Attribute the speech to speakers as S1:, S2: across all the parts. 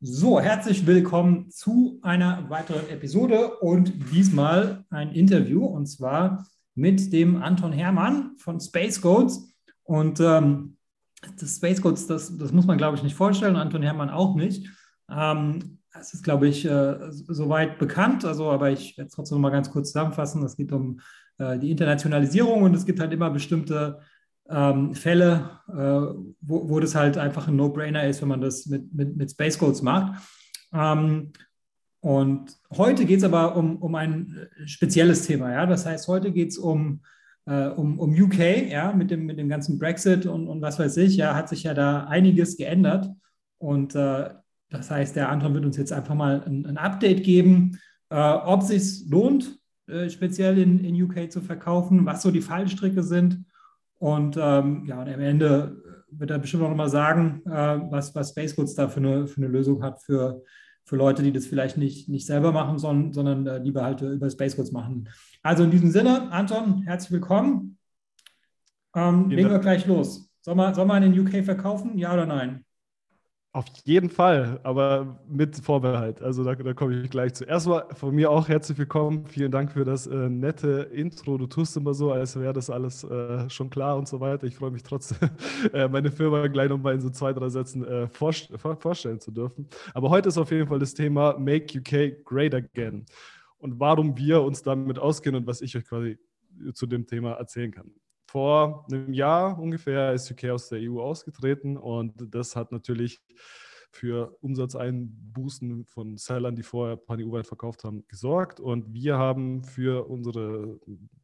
S1: So, herzlich willkommen zu einer weiteren Episode und diesmal ein Interview und zwar mit dem Anton Hermann von Space Codes. Und ähm, das Space Codes, das, das muss man, glaube ich, nicht vorstellen, Anton Hermann auch nicht. Ähm, das ist, glaube ich, äh, soweit bekannt, also, aber ich werde es trotzdem noch mal ganz kurz zusammenfassen. Es geht um äh, die Internationalisierung und es gibt halt immer bestimmte ähm, Fälle, äh, wo, wo das halt einfach ein No-Brainer ist, wenn man das mit, mit, mit Space Codes macht. Ähm, und heute geht es aber um, um ein spezielles Thema. Ja? Das heißt, heute geht es um, äh, um, um UK, ja, mit dem, mit dem ganzen Brexit und, und was weiß ich, ja, hat sich ja da einiges geändert. Und äh, das heißt, der Anton wird uns jetzt einfach mal ein, ein Update geben, äh, ob es sich lohnt, äh, speziell in, in UK zu verkaufen, was so die Fallstricke sind und ähm, ja, und am Ende wird er bestimmt auch nochmal sagen, äh, was, was Spacebooks da für eine, für eine Lösung hat für, für Leute, die das vielleicht nicht, nicht selber machen, sondern, sondern äh, lieber halt über Spacebooks machen. Also in diesem Sinne, Anton, herzlich willkommen. Ähm, legen wir gleich los. Soll man, soll man in den UK verkaufen? Ja oder nein?
S2: Auf jeden Fall, aber mit Vorbehalt. Also da, da komme ich gleich zu. Erstmal von mir auch herzlich willkommen. Vielen Dank für das äh, nette Intro. Du tust immer so, als wäre das alles äh, schon klar und so weiter. Ich freue mich trotzdem, äh, meine Firma gleich nochmal in so zwei, drei Sätzen äh, vorst vorstellen zu dürfen. Aber heute ist auf jeden Fall das Thema Make UK Great Again und warum wir uns damit auskennen und was ich euch quasi zu dem Thema erzählen kann vor einem Jahr ungefähr ist UK aus der EU ausgetreten und das hat natürlich für Umsatzeinbußen von Sellern, die vorher pan-EU-weit verkauft haben, gesorgt. Und wir haben für unsere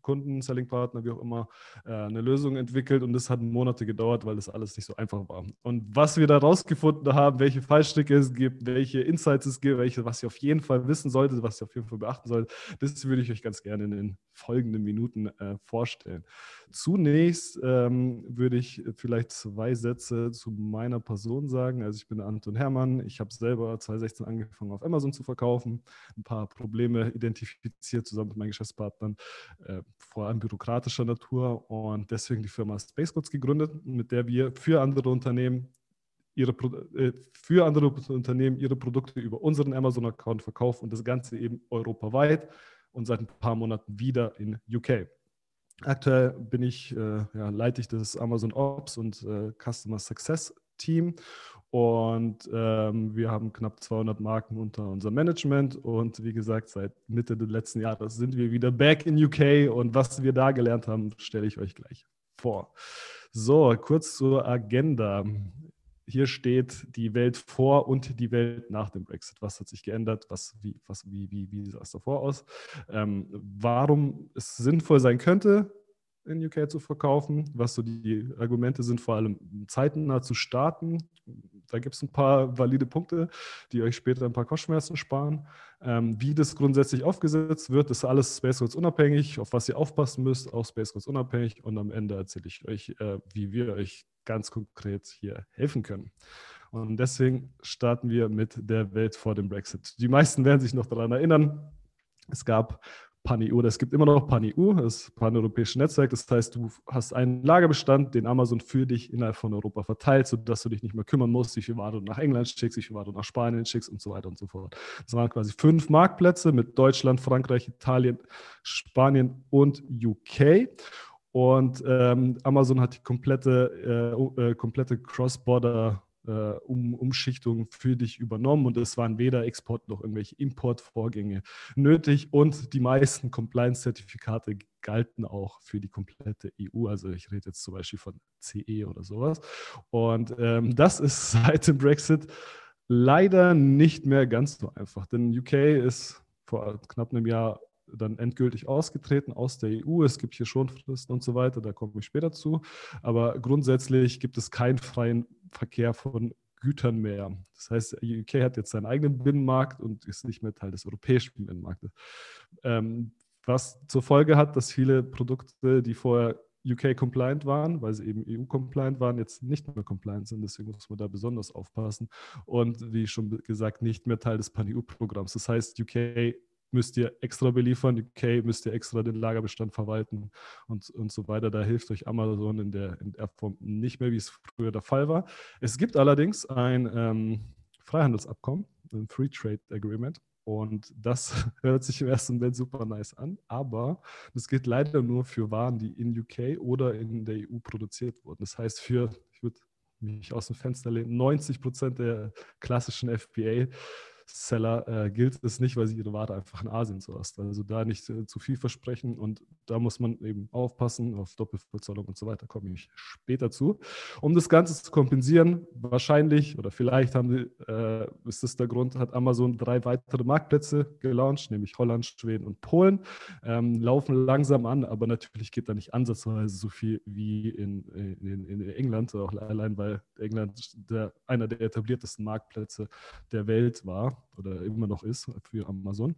S2: Kunden, Selling-Partner, wie auch immer, äh, eine Lösung entwickelt. Und das hat Monate gedauert, weil das alles nicht so einfach war. Und was wir da rausgefunden haben, welche Fallstricke es gibt, welche Insights es gibt, welche, was ihr auf jeden Fall wissen solltet, was ihr auf jeden Fall beachten solltet, das würde ich euch ganz gerne in den folgenden Minuten äh, vorstellen. Zunächst ähm, würde ich vielleicht zwei Sätze zu meiner Person sagen. Also ich bin Anton Hermann. Ich habe selber 2016 angefangen, auf Amazon zu verkaufen, ein paar Probleme identifiziert zusammen mit meinen Geschäftspartnern, äh, vor allem bürokratischer Natur und deswegen die Firma Spacegoods gegründet, mit der wir für andere Unternehmen ihre, äh, für andere Unternehmen ihre Produkte über unseren Amazon-Account verkaufen und das Ganze eben europaweit und seit ein paar Monaten wieder in UK. Aktuell bin ich, äh, ja, leite ich das Amazon Ops und äh, Customer Success Team und ähm, wir haben knapp 200 Marken unter unserem Management und wie gesagt, seit Mitte des letzten Jahres sind wir wieder back in UK und was wir da gelernt haben, stelle ich euch gleich vor. So, kurz zur Agenda hier steht die Welt vor und die Welt nach dem Brexit. Was hat sich geändert? Was, wie, was, wie, wie, wie sah es davor aus? Ähm, warum es sinnvoll sein könnte, in UK zu verkaufen, was so die Argumente sind, vor allem zeitnah zu starten. Da gibt es ein paar valide Punkte, die euch später ein paar Kopfschmerzen sparen. Ähm, wie das grundsätzlich aufgesetzt wird, ist alles Space Codes unabhängig, auf was ihr aufpassen müsst, auch Space Codes unabhängig. Und am Ende erzähle ich euch, äh, wie wir euch ganz konkret hier helfen können. Und deswegen starten wir mit der Welt vor dem Brexit. Die meisten werden sich noch daran erinnern, es gab PanEU es gibt immer noch PanEU, das paneuropäische Netzwerk. Das heißt, du hast einen Lagerbestand, den Amazon für dich innerhalb von Europa verteilt, sodass du dich nicht mehr kümmern musst, wie viel Ware du nach England schickst, wie viel Ware du nach Spanien schickst und so weiter und so fort. Das waren quasi fünf Marktplätze mit Deutschland, Frankreich, Italien, Spanien und UK. Und ähm, Amazon hat die komplette, äh, äh, komplette Cross-Border äh, um, Umschichtung für dich übernommen und es waren weder Export noch irgendwelche Importvorgänge nötig und die meisten Compliance-Zertifikate galten auch für die komplette EU. Also ich rede jetzt zum Beispiel von CE oder sowas. Und ähm, das ist seit dem Brexit leider nicht mehr ganz so einfach, denn UK ist vor knapp einem Jahr dann endgültig ausgetreten aus der EU. Es gibt hier schon Fristen und so weiter, da komme ich später zu. Aber grundsätzlich gibt es keinen freien Verkehr von Gütern mehr. Das heißt, UK hat jetzt seinen eigenen Binnenmarkt und ist nicht mehr Teil des europäischen Binnenmarktes. Ähm, was zur Folge hat, dass viele Produkte, die vorher UK-compliant waren, weil sie eben EU-compliant waren, jetzt nicht mehr compliant sind. Deswegen muss man da besonders aufpassen. Und wie schon gesagt, nicht mehr Teil des Pan-EU-Programms. Das heißt, UK müsst ihr extra beliefern, UK müsst ihr extra den Lagerbestand verwalten und, und so weiter. Da hilft euch Amazon in der, in der Form nicht mehr, wie es früher der Fall war. Es gibt allerdings ein ähm, Freihandelsabkommen, ein Free Trade Agreement. Und das hört sich im ersten Moment super nice an, aber das gilt leider nur für Waren, die in UK oder in der EU produziert wurden. Das heißt, für, ich würde mich aus dem Fenster lehnen, 90 Prozent der klassischen FBA Seller äh, gilt es nicht, weil sie ihre Ware einfach in Asien zulassen. Also da nicht äh, zu viel versprechen und da muss man eben aufpassen auf Doppelverzollung und so weiter, komme ich später zu. Um das Ganze zu kompensieren, wahrscheinlich oder vielleicht haben sie, äh, ist das der Grund, hat Amazon drei weitere Marktplätze gelauncht, nämlich Holland, Schweden und Polen, ähm, laufen langsam an, aber natürlich geht da nicht ansatzweise so viel wie in, in, in England, auch allein weil England der, einer der etabliertesten Marktplätze der Welt war oder immer noch ist für Amazon.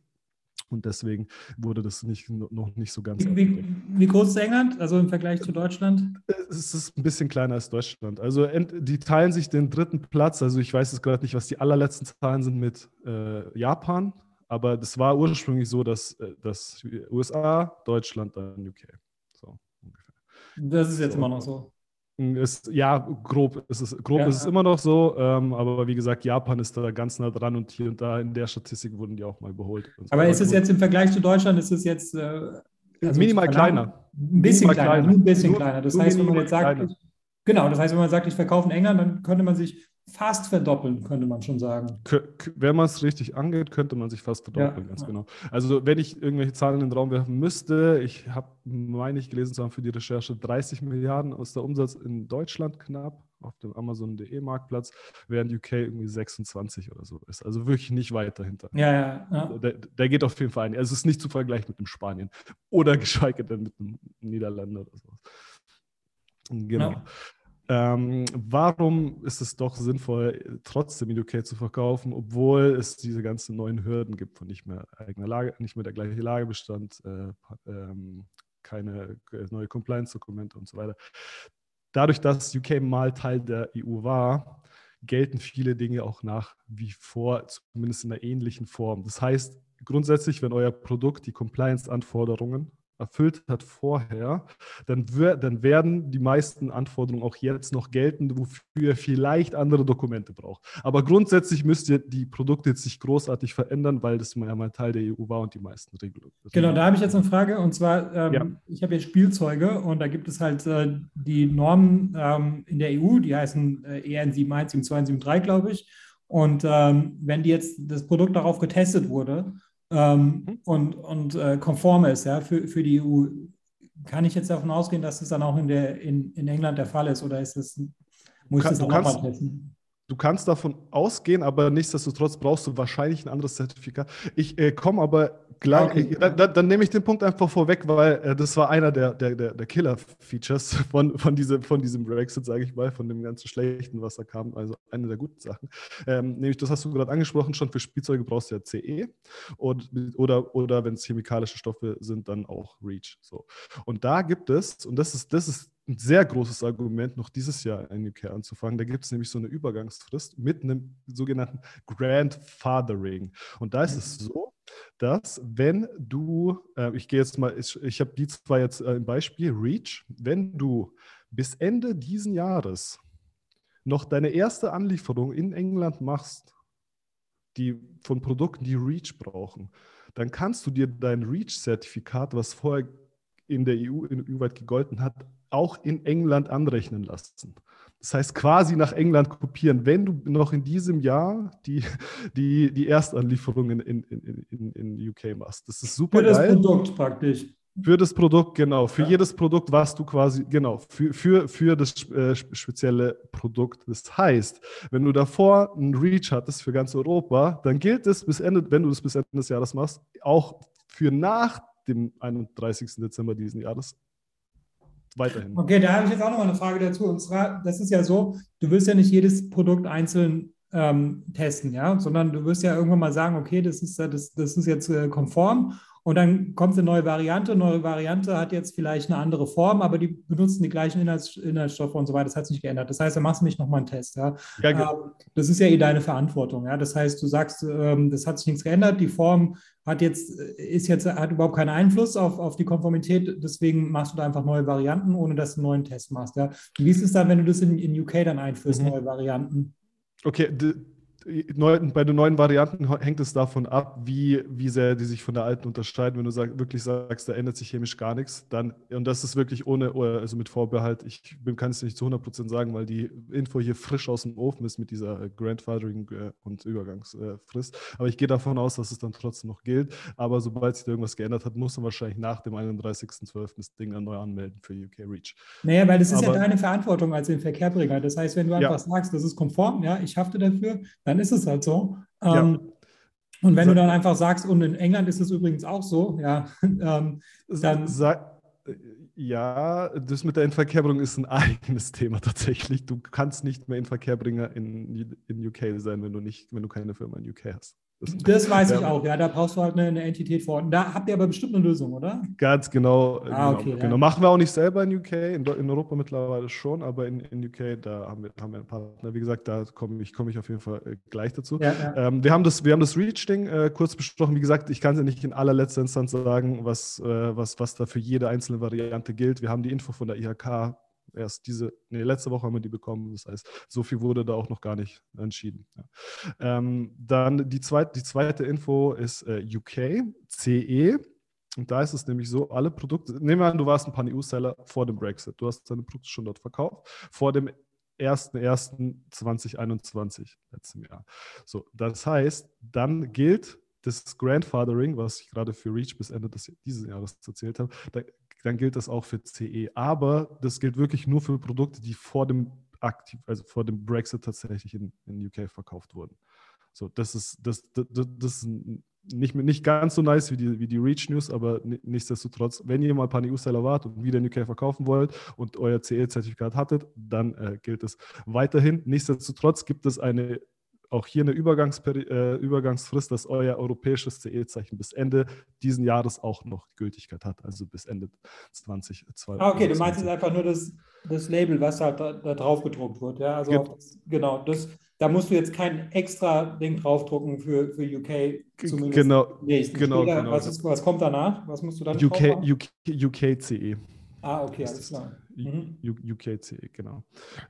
S2: Und deswegen wurde das nicht, noch nicht so ganz.
S1: Wie, wie, groß ist England, also im Vergleich zu Deutschland?
S2: Es ist ein bisschen kleiner als Deutschland. Also die teilen sich den dritten Platz. Also ich weiß jetzt gerade nicht, was die allerletzten Zahlen sind mit äh, Japan, aber das war ursprünglich so, dass, äh, dass USA, Deutschland, dann UK. So
S1: ungefähr. Das ist jetzt so. immer noch so.
S2: Ist, ja, grob ist es, grob ja, ist es immer noch so, ähm, aber wie gesagt, Japan ist da ganz nah dran und hier und da in der Statistik wurden die auch mal überholt.
S1: So. Aber ist es jetzt im Vergleich zu Deutschland, ist es jetzt äh,
S2: also minimal kleiner.
S1: Ein bisschen kleiner, kleiner, ein bisschen nur, kleiner. Das heißt, wenn man jetzt sagt, ich, genau, das heißt, wenn man sagt, ich verkaufe in England, dann könnte man sich fast verdoppeln, könnte man schon sagen.
S2: Wenn man es richtig angeht, könnte man sich fast verdoppeln, ja, ganz genau. Also wenn ich irgendwelche Zahlen in den Raum werfen müsste, ich habe, meine ich, gelesen zu haben für die Recherche, 30 Milliarden aus der Umsatz in Deutschland knapp auf dem Amazon.de Marktplatz, während UK irgendwie 26 oder so ist. Also wirklich nicht weit dahinter.
S1: Ja, ja. ja.
S2: Der, der, geht auf jeden Fall ein. Also es ist nicht zu vergleichen mit dem Spanien oder geschweige denn mit dem Niederländer oder so. Genau. Ja. Ähm, warum ist es doch sinnvoll, trotzdem in UK zu verkaufen, obwohl es diese ganzen neuen Hürden gibt von nicht mehr eigener Lage, nicht mehr der gleiche Lagerbestand, äh, ähm, keine äh, neue Compliance-Dokumente und so weiter. Dadurch, dass UK mal Teil der EU war, gelten viele Dinge auch nach wie vor, zumindest in einer ähnlichen Form. Das heißt, grundsätzlich, wenn euer Produkt die Compliance-Anforderungen erfüllt hat vorher, dann, dann, werden die meisten Anforderungen auch jetzt noch gelten, wofür ihr vielleicht andere Dokumente braucht. Aber grundsätzlich müsst ihr die Produkte jetzt nicht großartig verändern, weil das ja mal Teil der EU war und die meisten Regelungen.
S1: Genau, da habe ich jetzt eine Frage und zwar, ähm, ja. ich habe jetzt Spielzeuge und da gibt es halt äh, die Normen ähm, in der EU, die heißen äh, EN 71, 7273, glaube ich. Und ähm, wenn die jetzt das Produkt darauf getestet wurde, ähm, mhm. und, und äh, konform ist ja, für, für die EU. Kann ich jetzt davon ausgehen, dass das dann auch in, der, in, in England der Fall ist oder ist das,
S2: muss ich das auch nochmal testen? Du kannst davon ausgehen, aber nichtsdestotrotz brauchst du wahrscheinlich ein anderes Zertifikat. Ich äh, komme aber gleich, okay. äh, dann, dann, nehme ich den Punkt einfach vorweg, weil äh, das war einer der, der, der, der Killer-Features von, von, diese, von diesem Brexit, sage ich mal, von dem ganzen Schlechten, was da kam. Also eine der guten Sachen. Ähm, nämlich, das hast du gerade angesprochen, schon für Spielzeuge brauchst du ja CE und, oder, oder wenn es chemikalische Stoffe sind, dann auch REACH. So. Und da gibt es, und das ist, das ist ein sehr großes Argument, noch dieses Jahr in UK anzufangen. Da gibt es nämlich so eine Übergangsfrist mit einem sogenannten Grandfathering. Und da ist es so, dass wenn du, äh, ich gehe jetzt mal, ich, ich habe die zwei jetzt äh, im Beispiel, REACH, wenn du bis Ende diesen Jahres noch deine erste Anlieferung in England machst, die von Produkten, die REACH brauchen, dann kannst du dir dein REACH-Zertifikat, was vorher in der EU in EU-weit gegolten hat, auch in England anrechnen lassen. Das heißt, quasi nach England kopieren, wenn du noch in diesem Jahr die, die, die Erstanlieferungen in, in, in, in UK machst. Das ist super.
S1: Für das Produkt praktisch.
S2: Für das Produkt, genau. Für ja. jedes Produkt, was du quasi, genau, für, für, für das äh, spezielle Produkt. Das heißt, wenn du davor einen Reach hattest für ganz Europa, dann gilt es bis Ende, wenn du das bis Ende des Jahres machst, auch für nach dem 31. Dezember diesen Jahres weiterhin.
S1: Okay, da habe ich jetzt auch noch mal eine Frage dazu. Und zwar, das ist ja so, du wirst ja nicht jedes Produkt einzeln ähm, testen, ja, sondern du wirst ja irgendwann mal sagen, okay, das ist, das, das ist jetzt äh, konform und dann kommt eine neue Variante. Neue Variante hat jetzt vielleicht eine andere Form, aber die benutzen die gleichen Inhalts Inhaltsstoffe und so weiter. Das hat sich nicht geändert. Das heißt, da machst du nicht nochmal einen Test. Ja? ja ähm, das ist ja eh deine Verantwortung. Ja? Das heißt, du sagst, ähm, das hat sich nichts geändert. Die Form hat jetzt, ist jetzt, hat überhaupt keinen Einfluss auf, auf die Konformität. Deswegen machst du da einfach neue Varianten, ohne dass du einen neuen Test machst. Ja? Wie ist es dann, wenn du das in, in UK dann einführst, mhm. neue Varianten?
S2: Okay, bei den neuen Varianten hängt es davon ab, wie, wie sehr die sich von der alten unterscheiden. Wenn du sag, wirklich sagst, da ändert sich chemisch gar nichts, dann, und das ist wirklich ohne, also mit Vorbehalt, ich kann es nicht zu 100% sagen, weil die Info hier frisch aus dem Ofen ist mit dieser Grandfathering äh, und Übergangsfrist. Aber ich gehe davon aus, dass es dann trotzdem noch gilt. Aber sobald sich da irgendwas geändert hat, muss man wahrscheinlich nach dem 31.12. das Ding dann neu anmelden für UK Reach.
S1: Naja, weil das ist Aber, ja deine Verantwortung als den Verkehrbringer. Das heißt, wenn du einfach ja. sagst, das ist konform, ja, ich hafte dafür, dann ist es halt so. Ähm, ja. Und wenn du dann einfach sagst, und in England ist es übrigens auch so, ja, ähm, dann.
S2: Sag, ja, das mit der Inverkehrbringung ist ein eigenes Thema tatsächlich. Du kannst nicht mehr Inverkehrbringer in, in UK sein, wenn du nicht, wenn du keine Firma in UK hast.
S1: Das, das weiß ja. ich auch, ja. Da brauchst du halt eine, eine, Entität vor Ort. Da habt ihr aber bestimmt eine Lösung, oder?
S2: Ganz genau. Ah, genau, okay, genau. Ja. Machen wir auch nicht selber in UK, in, in, Europa mittlerweile schon, aber in, in UK, da haben wir, haben wir einen Partner. Wie gesagt, da komme ich, komm ich auf jeden Fall äh, gleich dazu. Ja, ähm, wir haben das, wir haben das Reach-Ding äh, kurz besprochen. Wie gesagt, ich kann es ja nicht in allerletzter Instanz sagen, was, äh, was, was da für jede einzelne Variante gilt. Wir haben die Info von der IHK erst diese, nee, letzte Woche haben wir die bekommen. Das heißt, so viel wurde da auch noch gar nicht entschieden. Ja. Ähm, dann die zweite, die zweite Info ist äh, UK, CE. Und da ist es nämlich so, alle Produkte, nehmen wir an, du warst ein Pan-EU-Seller vor dem Brexit. Du hast deine Produkte schon dort verkauft. Vor dem 1.1.2021, letztem Jahr. So, das heißt, dann gilt das Grandfathering, was ich gerade für Reach bis Ende des, dieses Jahres erzählt habe, da dann gilt das auch für CE. Aber das gilt wirklich nur für Produkte, die vor dem aktiv, also vor dem Brexit tatsächlich in, in UK verkauft wurden. So, das ist, das, das, das ist nicht, nicht ganz so nice wie die, wie die Reach News, aber nichtsdestotrotz, wenn ihr mal Pan-EU-Seller wart und wieder in UK verkaufen wollt und euer CE-Zertifikat hattet, dann äh, gilt es weiterhin. Nichtsdestotrotz gibt es eine auch hier eine äh, Übergangsfrist, dass euer europäisches CE-Zeichen bis Ende diesen Jahres auch noch Gültigkeit hat, also bis Ende 2022.
S1: Ah, okay, du meinst jetzt einfach nur das, das Label, was halt da, da drauf gedruckt wird. Ja, also Ge das, genau, das, da musst du jetzt kein extra Ding draufdrucken für, für UK
S2: zumindest. Genau,
S1: genau, genau. Was, ist, was kommt danach? Was musst du dann
S2: UK, UK, UK CE.
S1: Ah, okay, alles klar. Mhm.
S2: UKCE, genau.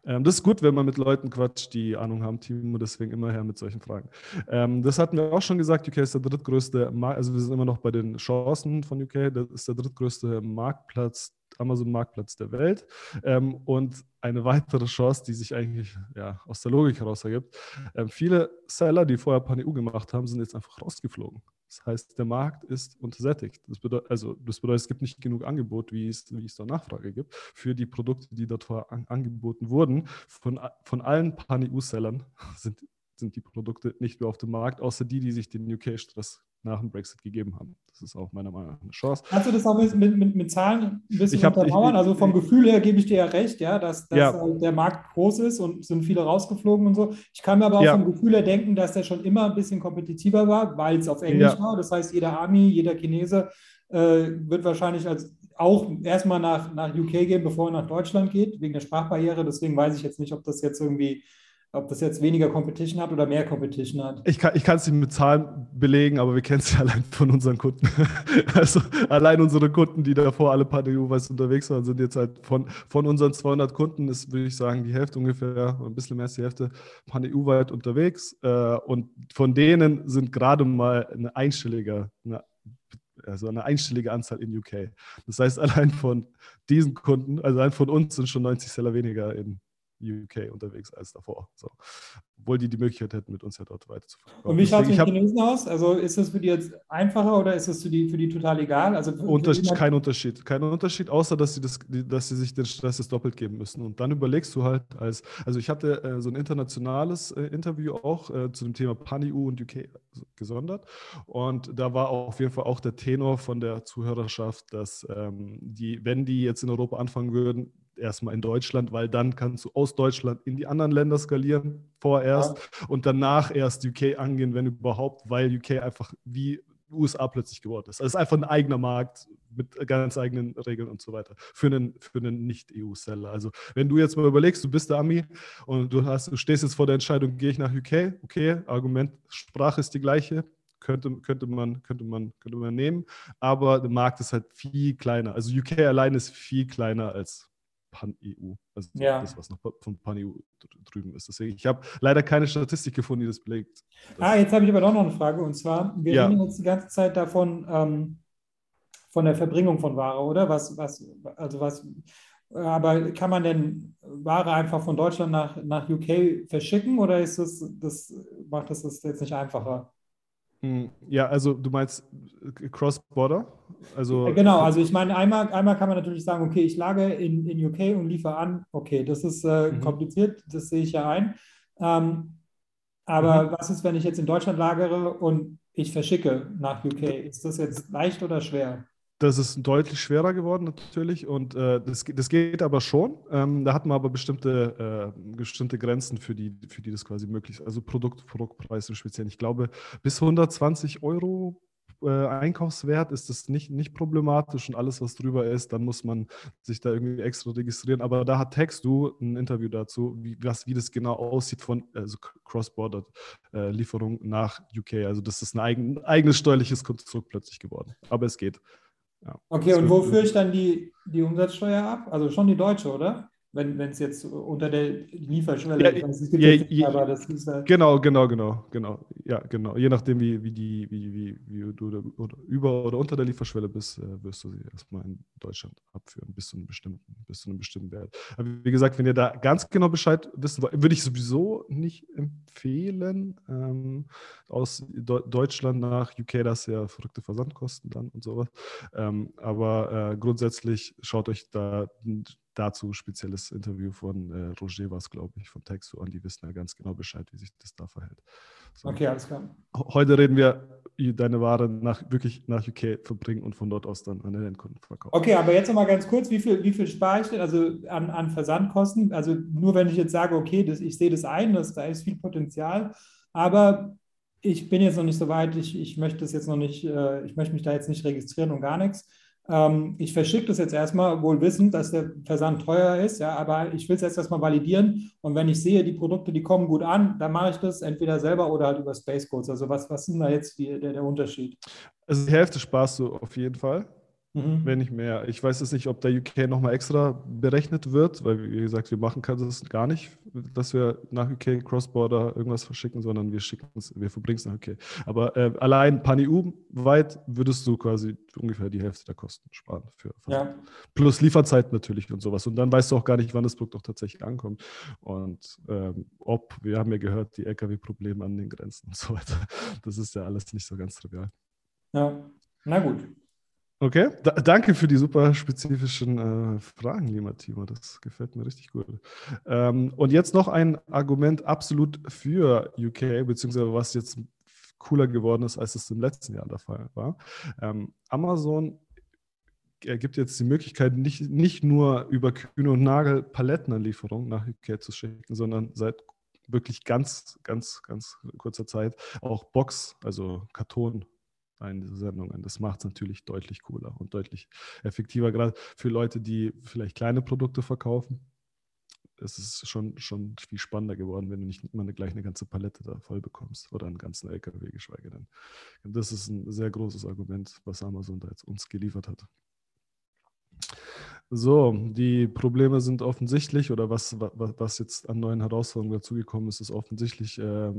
S2: Ähm, das ist gut, wenn man mit Leuten quatscht, die Ahnung haben, Team, deswegen immer her mit solchen Fragen. Ähm, das hatten wir auch schon gesagt, UK ist der drittgrößte, Markt, also wir sind immer noch bei den Chancen von UK, das ist der drittgrößte Marktplatz, Amazon-Marktplatz der Welt. Ähm, und eine weitere Chance, die sich eigentlich ja, aus der Logik heraus ergibt, ähm, viele Seller, die vorher Pan-EU gemacht haben, sind jetzt einfach rausgeflogen. Das heißt, der Markt ist untersättigt. Das bedeutet, also, das bedeutet, es gibt nicht genug Angebot, wie es, wie es da Nachfrage gibt, für die Produkte, die dort an, angeboten wurden. Von, von allen Pan-EU-Sellern sind, sind die Produkte nicht mehr auf dem Markt, außer die, die sich den UK-Stress nach dem Brexit gegeben haben. Das ist auch meiner Meinung nach eine Chance.
S1: Kannst du das auch mit, mit, mit Zahlen ein bisschen ich untermauern? Ich, also vom Gefühl her gebe ich dir ja recht, ja, dass, dass ja. der Markt groß ist und sind viele rausgeflogen und so. Ich kann mir aber auch ja. vom Gefühl her denken, dass der schon immer ein bisschen kompetitiver war, weil es auf Englisch ja. war. Das heißt, jeder Ami, jeder Chinese äh, wird wahrscheinlich als auch erstmal nach, nach UK gehen, bevor er nach Deutschland geht, wegen der Sprachbarriere. Deswegen weiß ich jetzt nicht, ob das jetzt irgendwie ob das jetzt weniger Competition hat oder mehr Competition hat.
S2: Ich kann es nicht mit Zahlen belegen, aber wir kennen es ja allein von unseren Kunden. also allein unsere Kunden, die davor alle paar EU-weit unterwegs waren, sind jetzt halt von, von unseren 200 Kunden, ist, würde ich sagen, die Hälfte ungefähr, ein bisschen mehr als die Hälfte, pan-EU-weit unterwegs. Äh, und von denen sind gerade mal eine einstellige, eine also eine einstellige Anzahl in UK. Das heißt, allein von diesen Kunden, also allein von uns sind schon 90 Seller weniger in UK unterwegs als davor. So. Obwohl die die Möglichkeit hätten, mit uns ja dort weiter zu
S1: verkaufen. Und wie schaut es mit den Chinesen aus? Also ist das für die jetzt einfacher oder ist das für die, für die total egal? Also
S2: Unterschied, kein Unterschied. Kein Unterschied, außer dass sie, das, dass sie sich den Stress jetzt doppelt geben müssen. Und dann überlegst du halt als, also ich hatte äh, so ein internationales äh, Interview auch äh, zu dem Thema Pan-EU und UK gesondert. Und da war auf jeden Fall auch der Tenor von der Zuhörerschaft, dass ähm, die, wenn die jetzt in Europa anfangen würden, erstmal in Deutschland, weil dann kannst du aus Deutschland in die anderen Länder skalieren vorerst ja. und danach erst UK angehen, wenn überhaupt, weil UK einfach wie USA plötzlich geworden ist. Also es ist einfach ein eigener Markt mit ganz eigenen Regeln und so weiter für einen, für einen Nicht-EU-Seller. Also wenn du jetzt mal überlegst, du bist der Ami und du, hast, du stehst jetzt vor der Entscheidung, gehe ich nach UK, okay, Argument, Sprache ist die gleiche, könnte, könnte, man, könnte, man, könnte man nehmen, aber der Markt ist halt viel kleiner. Also UK allein ist viel kleiner als Pan-EU. Also
S1: Ja.
S2: das, was noch von Pan-EU drüben ist. Deswegen, ich habe leider keine Statistik gefunden, die das belegt.
S1: Ah, jetzt habe ich aber doch noch eine Frage. Und zwar, wir
S2: Ja.
S1: reden jetzt die ganze Zeit davon, ähm, von der Verbringung von Ware, oder? Was, was, also was, aber kann man denn Ware einfach von Deutschland nach, nach UK verschicken oder ist das, das, macht das das jetzt nicht einfacher?
S2: Hm, Ja, also du meinst äh, Cross-Border? Also,
S1: Genau, also ich meine, einmal, einmal kann man natürlich sagen, okay, ich lage in, in UK und liefere an. Okay, das ist äh,
S2: Mhm.
S1: kompliziert, das sehe ich ja ein. Ähm, aber
S2: Mhm.
S1: was ist, wenn ich jetzt in Deutschland lagere und ich verschicke nach UK? Ist das jetzt leicht oder schwer?
S2: Das ist deutlich schwerer geworden natürlich und äh, das, das geht aber schon. Ähm, da hat man aber bestimmte, äh, bestimmte Grenzen, für die, für die das quasi möglich ist. Also Produkt, Produktpreis im Speziellen. Ich glaube, bis 120 Euro äh, Einkaufswert ist das nicht, nicht problematisch und alles, was drüber ist, dann muss man sich da irgendwie extra registrieren. Aber da hat Textu ein Interview dazu, wie, was, wie das genau aussieht von also Cross-Border-Lieferung nach UK. Also das ist ein eigen, eigenes steuerliches Konstrukt plötzlich geworden. Aber es geht. Ja.
S1: Okay, und
S2: wird-
S1: wo führe ich dann die, die Umsatzsteuer ab? Also schon die deutsche, oder? Wenn wenn es jetzt unter der Lieferschwelle
S2: Ja,
S1: ich weiß, es gibt
S2: ja,
S1: nicht,
S2: ja,
S1: aber das ist äh,
S2: Genau, genau, genau, genau. Ja, genau. Je nachdem, wie, wie, die, wie, wie, wie du da oder über oder unter der Lieferschwelle bist, äh, wirst du sie erstmal in Deutschland abführen, bis zu einem bestimmten, bis zu einem bestimmten Wert. Aber wie gesagt, wenn ihr da ganz genau Bescheid wissen wollt, würde ich sowieso nicht empfehlen. Ähm, aus Deu- Deutschland nach UK, das ist ja verrückte Versandkosten dann und sowas. Ähm, aber äh, grundsätzlich schaut euch da dazu spezielles Interview von äh, Roger was, glaube ich, von Texo an. Die wissen ja ganz genau Bescheid, wie sich das da verhält. So.
S1: okay, alles klar.
S2: Heute reden wir, deine Ware nach, wirklich nach UK verbringen und von dort aus dann an den Endkunden verkaufen.
S1: Okay, aber jetzt nochmal ganz kurz, wie viel, wie viel spare ich denn also an, an Versandkosten? Also nur wenn ich jetzt sage, okay, das, ich sehe das ein, dass da ist viel Potenzial, aber ich bin jetzt noch nicht so weit, ich, ich möchte das jetzt noch nicht, äh, ich möchte mich da jetzt nicht registrieren und gar nichts. Ähm, ich verschicke das jetzt erstmal, wohl wissend, dass der Versand teuer ist, ja, aber ich will es jetzt erstmal validieren und wenn ich sehe, die Produkte, die kommen gut an, dann mache ich das entweder selber oder halt über Space Codes. Also was, was ist denn da jetzt die, der, der Unterschied?
S2: Also die Hälfte sparst du auf jeden Fall.
S1: Mhm.
S2: wenn nicht mehr. Ich weiß jetzt nicht, ob der UK nochmal extra berechnet wird, weil, wie gesagt, wir machen das gar nicht, dass wir nach UK Cross-Border irgendwas verschicken, sondern wir schicken es, wir verbringen es nach UK. Aber äh, allein Pan-EU-weit würdest du quasi ungefähr die Hälfte der Kosten sparen. Für,
S1: Ja.
S2: Plus Lieferzeit natürlich und sowas. Und dann weißt du auch gar nicht, wann das Produkt auch tatsächlich ankommt. Und ähm, ob, wir haben ja gehört, die Lkw-Probleme an den Grenzen und so weiter. Das ist ja alles nicht so ganz trivial.
S1: Ja, na gut.
S2: Okay, da, danke für die super spezifischen äh, Fragen, lieber Timo. Das gefällt mir richtig gut. Ähm, und jetzt noch ein Argument absolut für UK, beziehungsweise was jetzt cooler geworden ist, als es im letzten Jahr der Fall war. Ähm, Amazon gibt jetzt die Möglichkeit, nicht, nicht nur über Kühne und Nagel Palettenanlieferungen nach UK zu schicken, sondern seit wirklich ganz, ganz, ganz kurzer Zeit auch Box, also Karton in diese Sendungen. Das macht es natürlich deutlich cooler und deutlich effektiver, gerade für Leute, die vielleicht kleine Produkte verkaufen. Es ist schon, schon viel spannender geworden, wenn du nicht immer eine, gleich eine ganze Palette da voll bekommst oder einen ganzen LKW, geschweige denn. Das ist ein sehr großes Argument, was Amazon da jetzt uns geliefert hat. So, die Probleme sind offensichtlich oder was, was, was jetzt an neuen Herausforderungen dazugekommen ist, ist offensichtlich äh,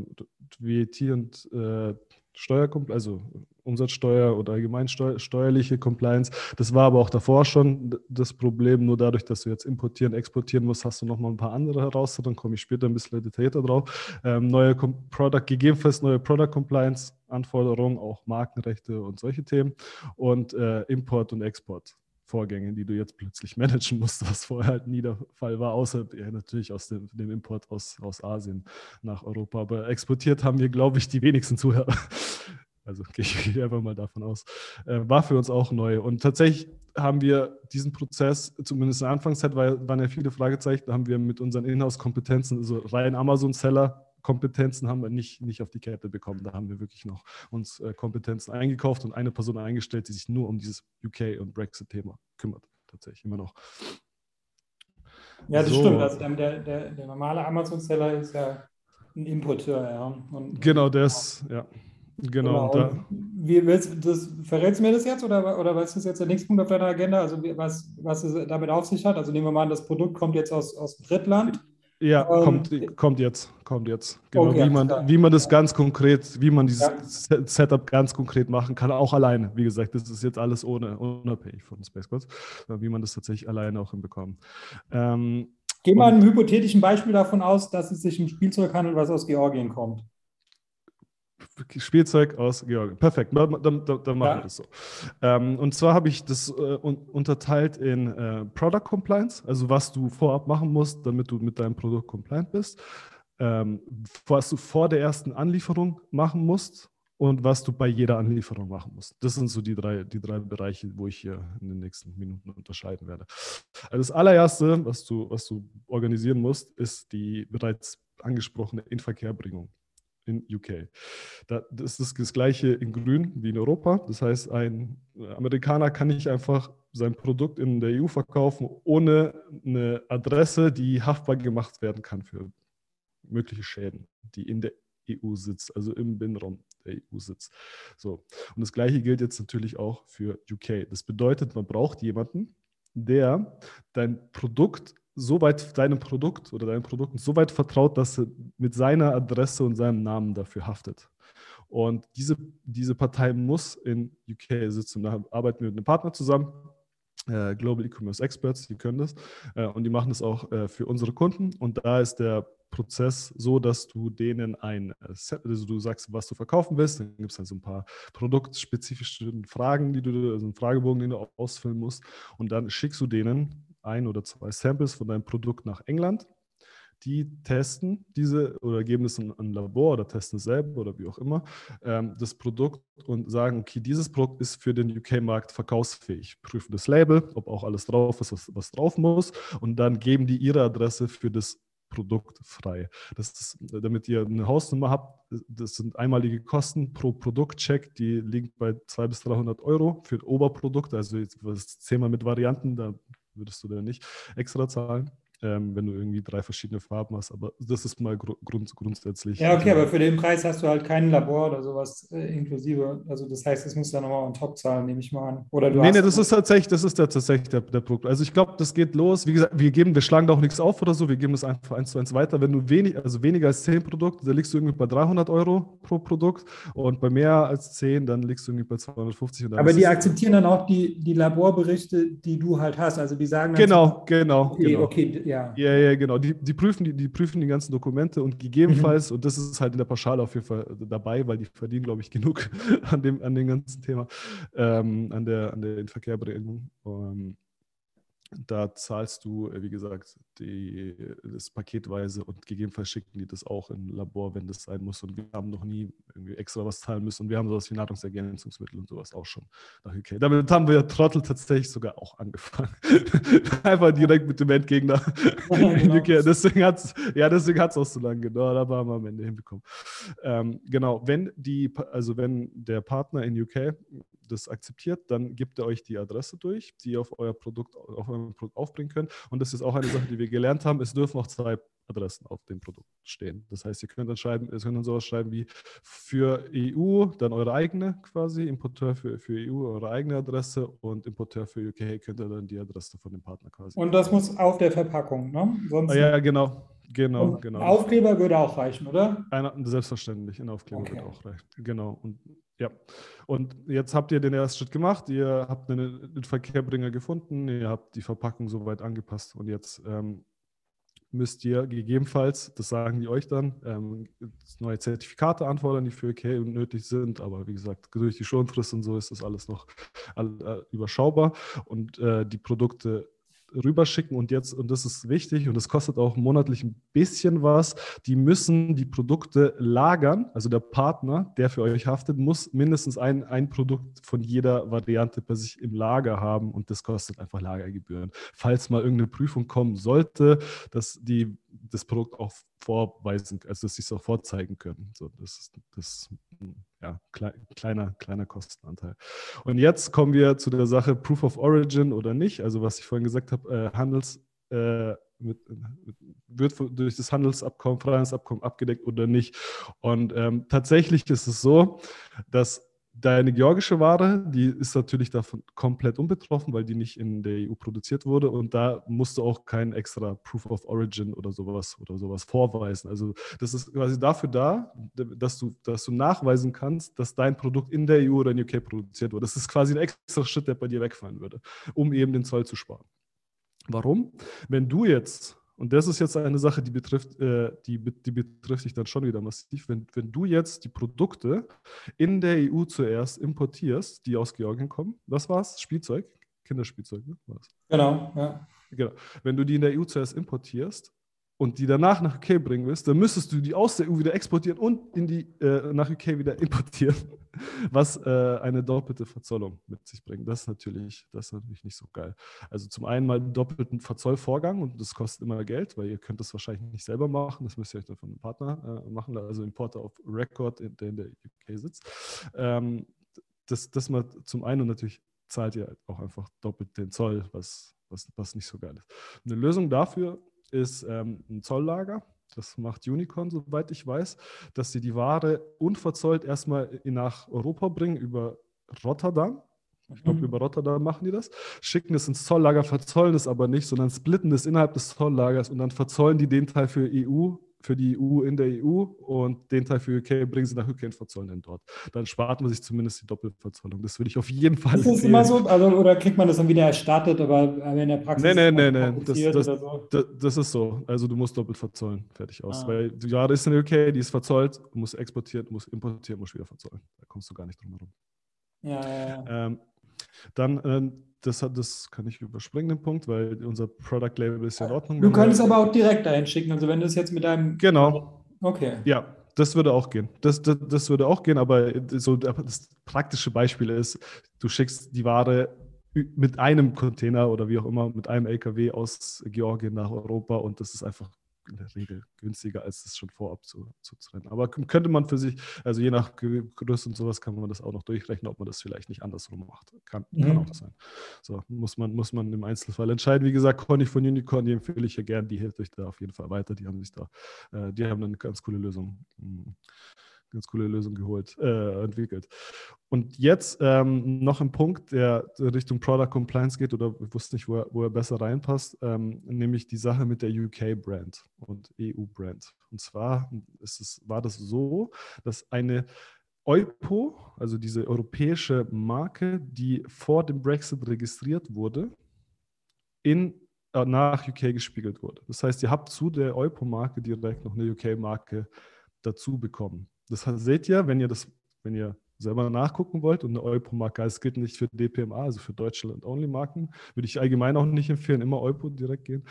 S2: VAT und äh, Steuer, also Umsatzsteuer oder allgemein steu steuerliche Compliance. Das war aber auch davor schon das Problem. Nur dadurch, dass du jetzt importieren, exportieren musst, hast du nochmal ein paar andere Herausforderungen. Komme ich später ein bisschen detaillierter drauf. Ähm, neue Com Product, gegebenenfalls neue Product Compliance Anforderungen, auch Markenrechte und solche Themen und äh, Import und Export. Vorgänge, die du jetzt plötzlich managen musst, was vorher halt nie der Fall war, außer ja, natürlich aus dem, dem, Import aus, aus Asien nach Europa. Aber exportiert haben wir, glaube ich, die wenigsten Zuhörer. Also gehe ich einfach mal davon aus. Äh, war für uns auch neu. Und tatsächlich haben wir diesen Prozess, zumindest in der Anfangszeit, weil, waren ja viele Fragezeichen, haben wir mit unseren Inhouse-Kompetenzen, also rein Amazon-Seller, Kompetenzen haben wir nicht, nicht auf die Kette bekommen. Da haben wir wirklich noch uns äh, Kompetenzen eingekauft und eine Person eingestellt, die sich nur um dieses UK- und Brexit-Thema kümmert. Tatsächlich immer noch.
S1: Ja, das so. stimmt. Also der, der, der normale Amazon-Seller ist ja ein Importeur. Ja.
S2: Und, genau, ist, ja. Genau.
S1: Da, wie willst das, verrätst du mir das jetzt oder, oder was ist jetzt der nächste Punkt auf deiner Agenda? Also was, was es damit auf sich hat? Also nehmen wir mal an, das Produkt kommt jetzt aus, aus Drittland.
S2: Ja, ähm, kommt, kommt jetzt, kommt jetzt. Genau, okay, wie, man, wie man das ganz konkret, wie man dieses ja. Setup ganz konkret machen kann, auch alleine. Wie gesagt, das ist jetzt alles ohne, unabhängig von Space Codes, wie man das tatsächlich alleine auch hinbekommt. Ähm,
S1: Geh mal einem hypothetischen Beispiel davon aus, dass es sich um Spielzeug handelt, was aus Georgien kommt.
S2: Spielzeug aus Georgien. Perfekt, dann, dann, dann machen ja. wir das so. Ähm, und zwar habe ich das äh, un unterteilt in äh, Product Compliance, also was du vorab machen musst, damit du mit deinem Produkt compliant bist, ähm, was du vor der ersten Anlieferung machen musst und was du bei jeder Anlieferung machen musst. Das sind so die drei, die drei Bereiche, wo ich hier in den nächsten Minuten unterscheiden werde. Also das allererste, was du, was du organisieren musst, ist die bereits angesprochene Inverkehrbringung in UK. das ist das gleiche in Grün wie in Europa. Das heißt, ein Amerikaner kann nicht einfach sein Produkt in der EU verkaufen, ohne eine Adresse, die haftbar gemacht werden kann für mögliche Schäden, die in der EU sitzt, also im Binnenraum der EU sitzt. So. Und das gleiche gilt jetzt natürlich auch für UK. Das bedeutet, man braucht jemanden, der dein Produkt so weit deinem Produkt oder deinen Produkten so weit vertraut, dass er mit seiner Adresse und seinem Namen dafür haftet. Und diese, diese Partei muss in UK sitzen. Da arbeiten wir mit einem Partner zusammen, äh, Global E-Commerce Experts, die können das. Äh, und die machen das auch äh, für unsere Kunden. Und da ist der Prozess so, dass du denen ein Set, also du sagst, was du verkaufen willst, dann gibt es halt so ein paar produktspezifische Fragen, die du, also einen Fragebogen, den du ausfüllen musst. Und dann schickst du denen ein oder zwei Samples von deinem Produkt nach England. Die testen diese oder geben es in ein Labor oder testen es selber oder wie auch immer ähm, das Produkt und sagen, okay, dieses Produkt ist für den UK-Markt verkaufsfähig. Prüfen das Label, ob auch alles drauf ist, was, was drauf muss und dann geben die ihre Adresse für das Produkt frei. Das ist, damit ihr eine Hausnummer habt, das sind einmalige Kosten pro Produktcheck, die liegen bei 200 bis 300 Euro für Oberprodukte, also jetzt das Thema mit Varianten, da würdest du dann nicht extra zahlen ähm, wenn du irgendwie drei verschiedene Farben hast. Aber das ist mal grund, grundsätzlich.
S1: Ja, okay, aber für den Preis hast du halt kein Labor oder sowas äh, inklusive. Also das heißt, das musst du dann nochmal on top zahlen, nehme ich mal an. Oder du
S2: nee, nee, das ist tatsächlich, das ist der, tatsächlich der, der Produkt. Also ich glaube, das geht los. Wie gesagt, wir geben, wir schlagen da auch nichts auf oder so, wir geben das einfach eins zu eins weiter. Wenn du wenig, also weniger als zehn Produkte, da liegst du irgendwie bei 300 Euro pro Produkt und bei mehr als zehn, dann liegst du irgendwie bei 250.
S1: aber die akzeptieren dann auch die, die Laborberichte, die du halt hast. Also die sagen dann
S2: Genau, so, genau.
S1: Okay,
S2: genau.
S1: okay, ja.
S2: Ja, ja, genau. Die, die, prüfen, die, die prüfen die ganzen Dokumente und gegebenenfalls, mhm. und das ist halt in der Pauschale auf jeden Fall dabei, weil die verdienen, glaube ich, genug an dem, an dem ganzen Thema, ähm, an der, an der Inverkehrbringung. Ähm, da zahlst du, äh, wie gesagt, die, das paketweise und gegebenenfalls schicken die das auch in ein Labor, wenn das sein muss. Und wir haben noch nie irgendwie extra was zahlen müssen. Und wir haben sowas wie Nahrungsergänzungsmittel und sowas auch schon nach UK. Damit haben wir Trottel tatsächlich sogar auch angefangen. Einfach direkt mit dem Endgegner in UK. Genau. Deswegen hat es ja, auch so lange gedauert, aber haben wir am Ende hinbekommen. Ähm, genau, wenn die, also wenn der Partner in UK das akzeptiert, dann gibt er euch die Adresse durch, die ihr auf euer Produkt, auf eurem Produkt aufbringen könnt. Und das ist auch eine Sache, die wir gelernt haben. Es dürfen auch zwei Adressen auf dem Produkt stehen. Das heißt, ihr könnt dann schreiben, ihr könnt dann sowas schreiben wie für EU, dann eure eigene quasi, Importeur für, für EU, eure eigene Adresse und Importeur für UK könnt ihr dann die Adresse von dem Partner quasi.
S1: Und das muss auf der Verpackung, ne?
S2: Sonst ah, ja, genau. Genau,
S1: und
S2: genau.
S1: Aufkleber würde auch reichen, oder?
S2: Einer, selbstverständlich, ein Aufkleber okay. würde auch reichen. Genau. Und ja, und jetzt habt ihr den ersten Schritt gemacht, ihr habt einen, einen Verkehrbringer gefunden, ihr habt die Verpackung soweit angepasst und jetzt ähm, müsst ihr gegebenenfalls, das sagen die euch dann, ähm, neue Zertifikate anfordern, die für OK nötig sind. Aber wie gesagt, durch die Schonfrist und so ist das alles noch all, äh, überschaubar und äh, die Produkte rüberschicken und jetzt, und das ist wichtig und das kostet auch monatlich ein bisschen was, die müssen die Produkte lagern. Also der Partner, der für euch haftet, muss mindestens ein, ein Produkt von jeder Variante bei sich im Lager haben und das kostet einfach Lagergebühren. Falls mal irgendeine Prüfung kommen sollte, dass die das Produkt auch vorweisen, also dass sie es auch vorzeigen können. So, das ist das ja, kleiner, kleiner Kostenanteil. Und jetzt kommen wir zu der Sache Proof of Origin oder nicht. Also was ich vorhin gesagt habe, äh, Handels äh, mit, wird durch das Handelsabkommen, Freihandelsabkommen abgedeckt oder nicht. Und ähm, tatsächlich ist es so, dass Deine georgische Ware, die ist natürlich davon komplett unbetroffen, weil die nicht in der EU produziert wurde und da musst du auch kein extra Proof of Origin oder sowas oder sowas vorweisen. Also das ist quasi dafür da, dass du, dass du nachweisen kannst, dass dein Produkt in der EU oder in UK produziert wurde. Das ist quasi ein extra Schritt, der bei dir wegfallen würde, um eben den Zoll zu sparen. Warum? Wenn du jetzt und das ist jetzt eine Sache, die betrifft, äh, die, die betrifft dich dann schon wieder massiv. Wenn, wenn du jetzt die Produkte in der EU zuerst importierst, die aus Georgien kommen, was war es? Spielzeug? Kinderspielzeug, ne?
S1: War's. Genau, ja.
S2: Genau. Wenn du die in der EU zuerst importierst und die danach nach UK bringen willst, dann müsstest du die aus der EU wieder exportieren und in die, äh, nach UK wieder importieren, was äh, eine doppelte Verzollung mit sich bringt. Das ist, natürlich, das ist natürlich nicht so geil. Also zum einen mal einen doppelten Verzollvorgang und das kostet immer Geld, weil ihr könnt das wahrscheinlich nicht selber machen, das müsst ihr euch dann von einem Partner äh, machen, also Importer auf Record, der in der UK sitzt. Ähm, das, das mal zum einen und natürlich zahlt ihr auch einfach doppelt den Zoll, was, was, was nicht so geil ist. Eine Lösung dafür ist ähm, ein Zolllager. Das macht Unicorn, soweit ich weiß, dass sie die Ware unverzollt erstmal nach Europa bringen über Rotterdam. Ich glaube, mhm. über Rotterdam machen die das. Schicken es ins Zolllager, verzollen es aber nicht, sondern splitten es innerhalb des Zolllagers und dann verzollen die den Teil für EU für die EU in der EU und den Teil für UK bringen sie nach UK und verzollen den dort. Dann spart man sich zumindest die Doppelverzollung. Das würde ich auf jeden Fall.
S1: Ist das empfehlen. immer so? Also, oder kriegt man das dann wieder erstattet, aber in der Praxis?
S2: Nee, nee, nee, nee. Das, das, so? das, das, ist so. Also du musst doppelt verzollen. Fertig aus. Ah. Weil die Ware ist in der UK, die ist verzollt, exportieren, du musst importieren, musst wieder verzollen. Da kommst du gar nicht drum herum.
S1: Ja, ja, ja.
S2: Ähm, dann ähm, das, hat, das kann ich überspringen, den Punkt, weil unser Product Label ist ja in Ordnung.
S1: Du könntest aber auch direkt dahin schicken. Also wenn du es jetzt mit deinem.
S2: Genau.
S1: Okay.
S2: Ja, das würde auch gehen. Das, das, das würde auch gehen, aber so das praktische Beispiel ist, du schickst die Ware mit einem Container oder wie auch immer, mit einem LKW aus Georgien nach Europa und das ist einfach in der Regel günstiger, als das schon vorab zu, zu trennen. Aber könnte man für sich, also je nach Größe und sowas, kann man das auch noch durchrechnen, ob man das vielleicht nicht andersrum macht. Kann, mhm. kann auch sein. So, muss man, muss man im Einzelfall entscheiden. Wie gesagt, Conny von Unicorn, die empfehle ich ja gern, die hilft euch da auf jeden Fall weiter. Die haben sich da, äh, die haben eine ganz coole Lösung. Ganz coole Lösung geholt, äh, entwickelt. Und jetzt ähm, noch ein Punkt, der Richtung Product Compliance geht oder ich wusste nicht, wo er, wo er besser reinpasst, ähm, nämlich die Sache mit der UK-Brand und EU-Brand. Und zwar ist es, war das so, dass eine EUPO, also diese europäische Marke, die vor dem Brexit registriert wurde, in, äh, nach UK gespiegelt wurde. Das heißt, ihr habt zu der EUPO-Marke direkt noch eine UK-Marke dazu bekommen. Das seht ihr, wenn ihr das, wenn ihr selber nachgucken wollt und eine Eupro-Marke, es gilt nicht für DPMA, also für Deutschland-Only-Marken, würde ich allgemein auch nicht empfehlen, immer Eupro direkt gehen.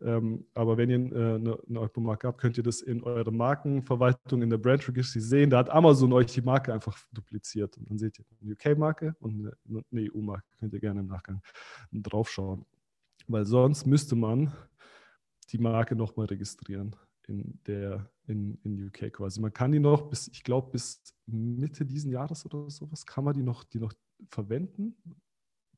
S2: Ähm, aber wenn ihr äh, eine, eine Eupro-Marke habt, könnt ihr das in eurer Markenverwaltung in der Brand Registry sehen. Da hat Amazon euch die Marke einfach dupliziert. Und dann seht ihr eine UK-Marke und eine, eine EU-Marke. Könnt ihr gerne im Nachgang draufschauen. Weil sonst müsste man die Marke nochmal registrieren in der in, in UK quasi. Man kann die noch bis, ich glaube, bis Mitte diesen Jahres oder sowas kann man die noch, die noch verwenden,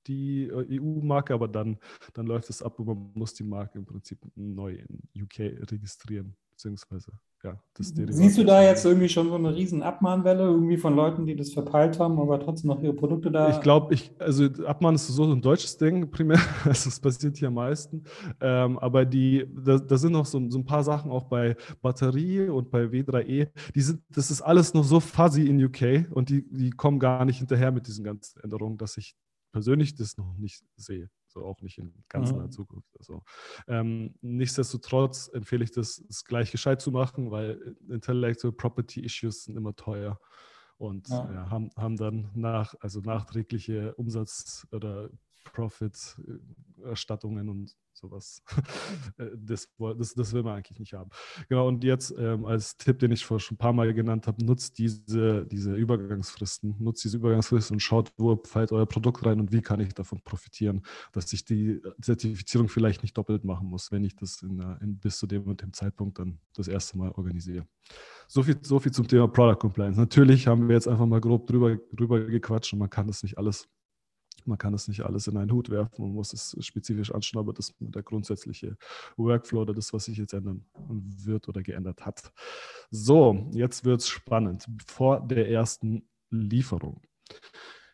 S2: die äh, EU-Marke, aber dann, dann läuft es ab und man muss die Marke im Prinzip neu in UK registrieren, beziehungsweise ja,
S1: das Derivat. Siehst du da jetzt irgendwie schon so eine riesen Abmahnwelle irgendwie von Leuten, die das verpeilt haben, aber trotzdem noch ihre Produkte da?
S2: Ich glaube, ich, also Abmahn ist so ein deutsches Ding primär, also das passiert hier am meisten. Ähm, aber die, da, da, sind noch so, so, ein paar Sachen auch bei Batterie und bei W3E, die sind, das ist alles noch so fuzzy in UK und die, die kommen gar nicht hinterher mit diesen ganzen Änderungen, dass ich persönlich das noch nicht sehe so auch nicht in ganz naher. Zukunft. Also, ähm, nichtsdestotrotz empfehle ich das, es gleich gescheit zu machen, weil Intellectual Property Issues sind immer teuer und ja. Ja, haben, haben dann nach, also nachträgliche Umsatz- oder Profit-Erstattungen und sowas. Äh, das, das, das will man eigentlich nicht haben. Genau, und jetzt ähm, als Tipp, den ich vor schon ein paar Mal genannt habe, nutzt diese, diese Übergangsfristen, nutzt diese Übergangsfristen und schaut, wo fällt euer Produkt rein und wie kann ich davon profitieren, dass ich die Zertifizierung vielleicht nicht doppelt machen muss, wenn ich das in, in, bis zu dem und dem Zeitpunkt dann das erste Mal organisiere. So viel, so viel zum Thema Product Compliance. Natürlich haben wir jetzt einfach mal grob drüber, drüber gequatscht und man kann das nicht alles man kann es nicht alles in einen Hut werfen, man muss es spezifisch anschauen, aber das ist der grundsätzliche Workflow oder das, was sich jetzt ändern wird oder geändert hat. So, jetzt wird es spannend. Vor der ersten Lieferung.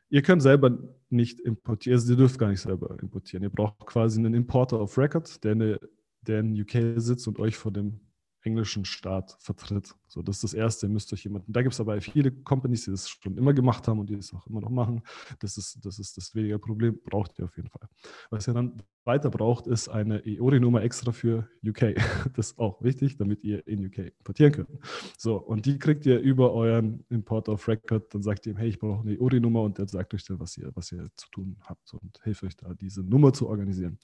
S2: ihr könnt selber nicht importieren, also ihr dürft gar nicht selber importieren. Ihr braucht quasi einen Importer of Record, der, eine, der in UK sitzt und euch vor dem englischen Staat vertritt. So, das ist das Erste, ihr müsst euch jemanden. Da gibt es aber viele Companies, die das schon immer gemacht haben und die das auch immer noch machen. Das ist das, ist das weniger Problem, braucht ihr auf jeden Fall. Was ihr dann weiter braucht, ist eine EORI-Nummer extra für UK. Das ist auch wichtig, damit ihr in UK importieren könnt. So, und die kriegt ihr über euren Import of Record. Dann sagt ihr ihm, hey, ich brauche eine EORI-Nummer und der sagt euch dann, was ihr, was ihr zu tun habt und hilft euch da, diese Nummer zu organisieren.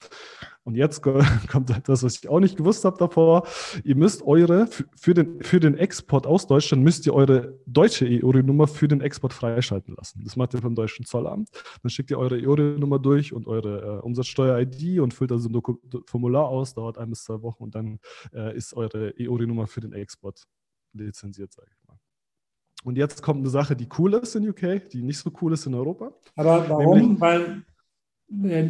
S2: Und jetzt kommt etwas, was ich auch nicht gewusst habe davor. Ihr müsst eure, für den, für den Export aus Deutschland, müsst ihr eure deutsche EORI-Nummer für den Export freischalten lassen. Das macht ihr vom deutschen Zollamt. Dann schickt ihr eure EORI-Nummer durch und eure äh, Umsatzsteuer-ID und füllt also ein Formular aus, dauert ein bis zwei Wochen und dann äh, ist eure EORI-Nummer für den Export lizenziert, sage ich mal. Und jetzt kommt eine Sache, die cool ist in UK, die nicht so cool ist in Europa.
S1: Aber warum? Nämlich, Weil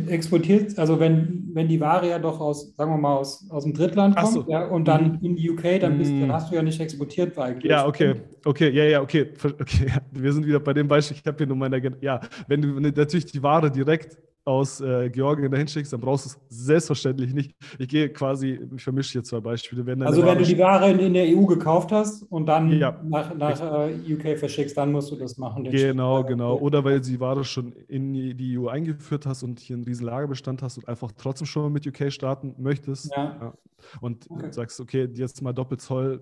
S1: exportiert, also wenn, wenn die Ware ja doch aus, sagen wir mal, aus, aus dem Drittland kommt so. ja, und dann mhm. in die UK, dann, bist, dann mhm. hast du ja nicht exportiert
S2: eigentlich. Ja, okay, okay, ja, ja, okay, okay. Wir sind wieder bei dem Beispiel, ich habe hier nur meine, ja, wenn du natürlich die Ware direkt aus äh, Georgien dahin schickst, dann brauchst du es selbstverständlich nicht. Ich gehe quasi, ich vermische hier zwei Beispiele.
S1: Wenn also wenn du die Ware in, in, der EU gekauft hast und dann ja, nach, nach äh, UK verschickst, dann musst du das machen.
S2: Genau, genau. Oder weil du die Ware schon in die EU eingeführt hast und hier einen riesen Lagerbestand hast und einfach trotzdem schon mal mit UK starten möchtest. Ja. Ja. Und okay. sagst, okay, jetzt mal Doppelzoll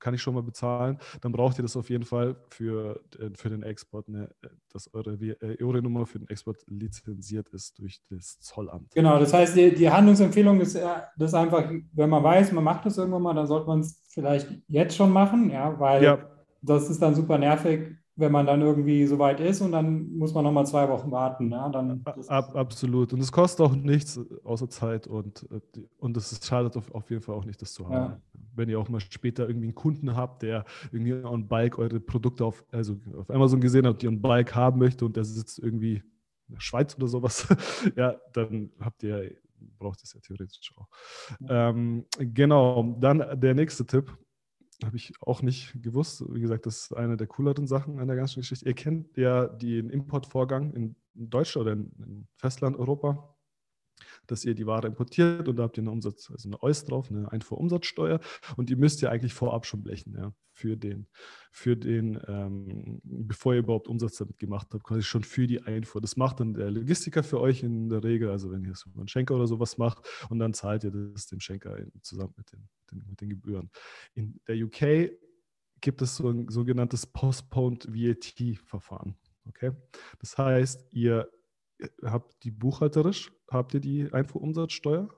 S2: kann ich schon mal bezahlen, dann braucht ihr das auf jeden Fall für, äh, für den Export, ne, dass eure EURE-Nummer für den Export lizenziert ist durch das Zollamt.
S1: Genau, das heißt, die, die Handlungsempfehlung ist, das einfach, wenn man weiß, man macht das irgendwann mal, dann sollte man es vielleicht jetzt schon machen, ja, weil ja. das ist dann super nervig, wenn man dann irgendwie so weit ist und dann muss man nochmal zwei Wochen warten. Ja, dann
S2: Ab, absolut. Und es kostet auch nichts außer Zeit und, und es schadet auf, auf jeden Fall auch nicht, das zu haben. Ja. Wenn ihr auch mal später irgendwie einen Kunden habt, der irgendwie on Bike eure Produkte auf, also auf Amazon gesehen hat, die on Bike haben möchte und der sitzt irgendwie in der Schweiz oder sowas, ja, dann habt ihr, braucht es ja theoretisch auch. Ähm, genau, dann der nächste Tipp habe ich auch nicht gewusst. Wie gesagt, das ist eine der cooleren Sachen an der ganzen Geschichte. Ihr kennt ja den Importvorgang in Deutschland oder in Festland Europa dass ihr die Ware importiert und da habt ihr eine Umsatz, also eine EUS drauf, eine Einfuhrumsatzsteuer und die müsst ihr eigentlich vorab schon blechen, ja, für den, für den, ähm, bevor ihr überhaupt Umsatz damit gemacht habt, quasi schon für die Einfuhr. Das macht dann der Logistiker für euch in der Regel, also wenn ihr über einen Schenker oder sowas macht und dann zahlt ihr das dem Schenker zusammen mit den, den, mit den Gebühren. In der UK gibt es so ein sogenanntes Postponed VAT-Verfahren. Okay? Das heißt, ihr habt die buchhalterisch, habt ihr die Einfuhrumsatzsteuer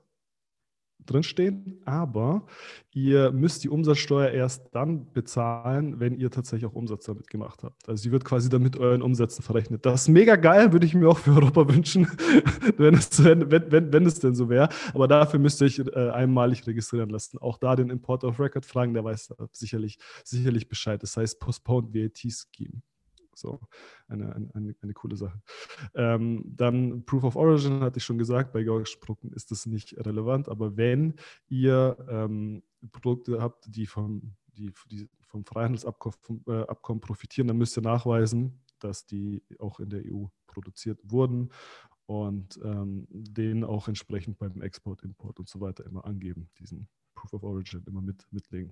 S2: drinstehen, aber ihr müsst die Umsatzsteuer erst dann bezahlen, wenn ihr tatsächlich auch Umsatz damit gemacht habt. Also sie wird quasi damit euren Umsätzen verrechnet. Das ist mega geil, würde ich mir auch für Europa wünschen, wenn, es, wenn, wenn, wenn es denn so wäre. Aber dafür müsst ihr euch äh, einmalig registrieren lassen. Auch da den Import of Record fragen, der weiß sicherlich, sicherlich Bescheid. Das heißt Postponed VAT Scheme. So, eine, eine, eine coole Sache. Ähm, dann Proof of Origin hatte ich schon gesagt, bei georgischen Produkten ist das nicht relevant, aber wenn ihr ähm, Produkte habt, die vom, die, die vom Freihandelsabkommen äh, profitieren, dann müsst ihr nachweisen, dass die auch in der EU produziert wurden und ähm, den auch entsprechend beim Export, Import und so weiter immer angeben, diesen Proof of Origin immer mit, mitlegen.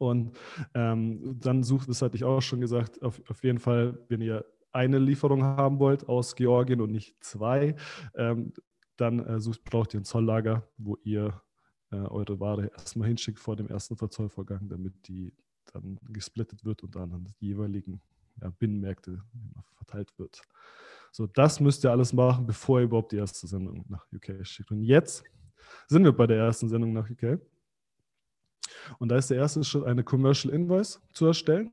S2: Und ähm, dann sucht, das hatte ich auch schon gesagt, auf, auf jeden Fall, wenn ihr eine Lieferung haben wollt aus Georgien und nicht zwei, ähm, dann äh, sucht, braucht ihr ein Zolllager, wo ihr äh, eure Ware erstmal hinschickt vor dem ersten Verzollvorgang, damit die dann gesplittet wird und dann an die jeweiligen ja, Binnenmärkte verteilt wird. So, das müsst ihr alles machen, bevor ihr überhaupt die erste Sendung nach UK schickt. Und jetzt sind wir bei der ersten Sendung nach UK. Und da ist der erste Schritt, eine Commercial Invoice zu erstellen.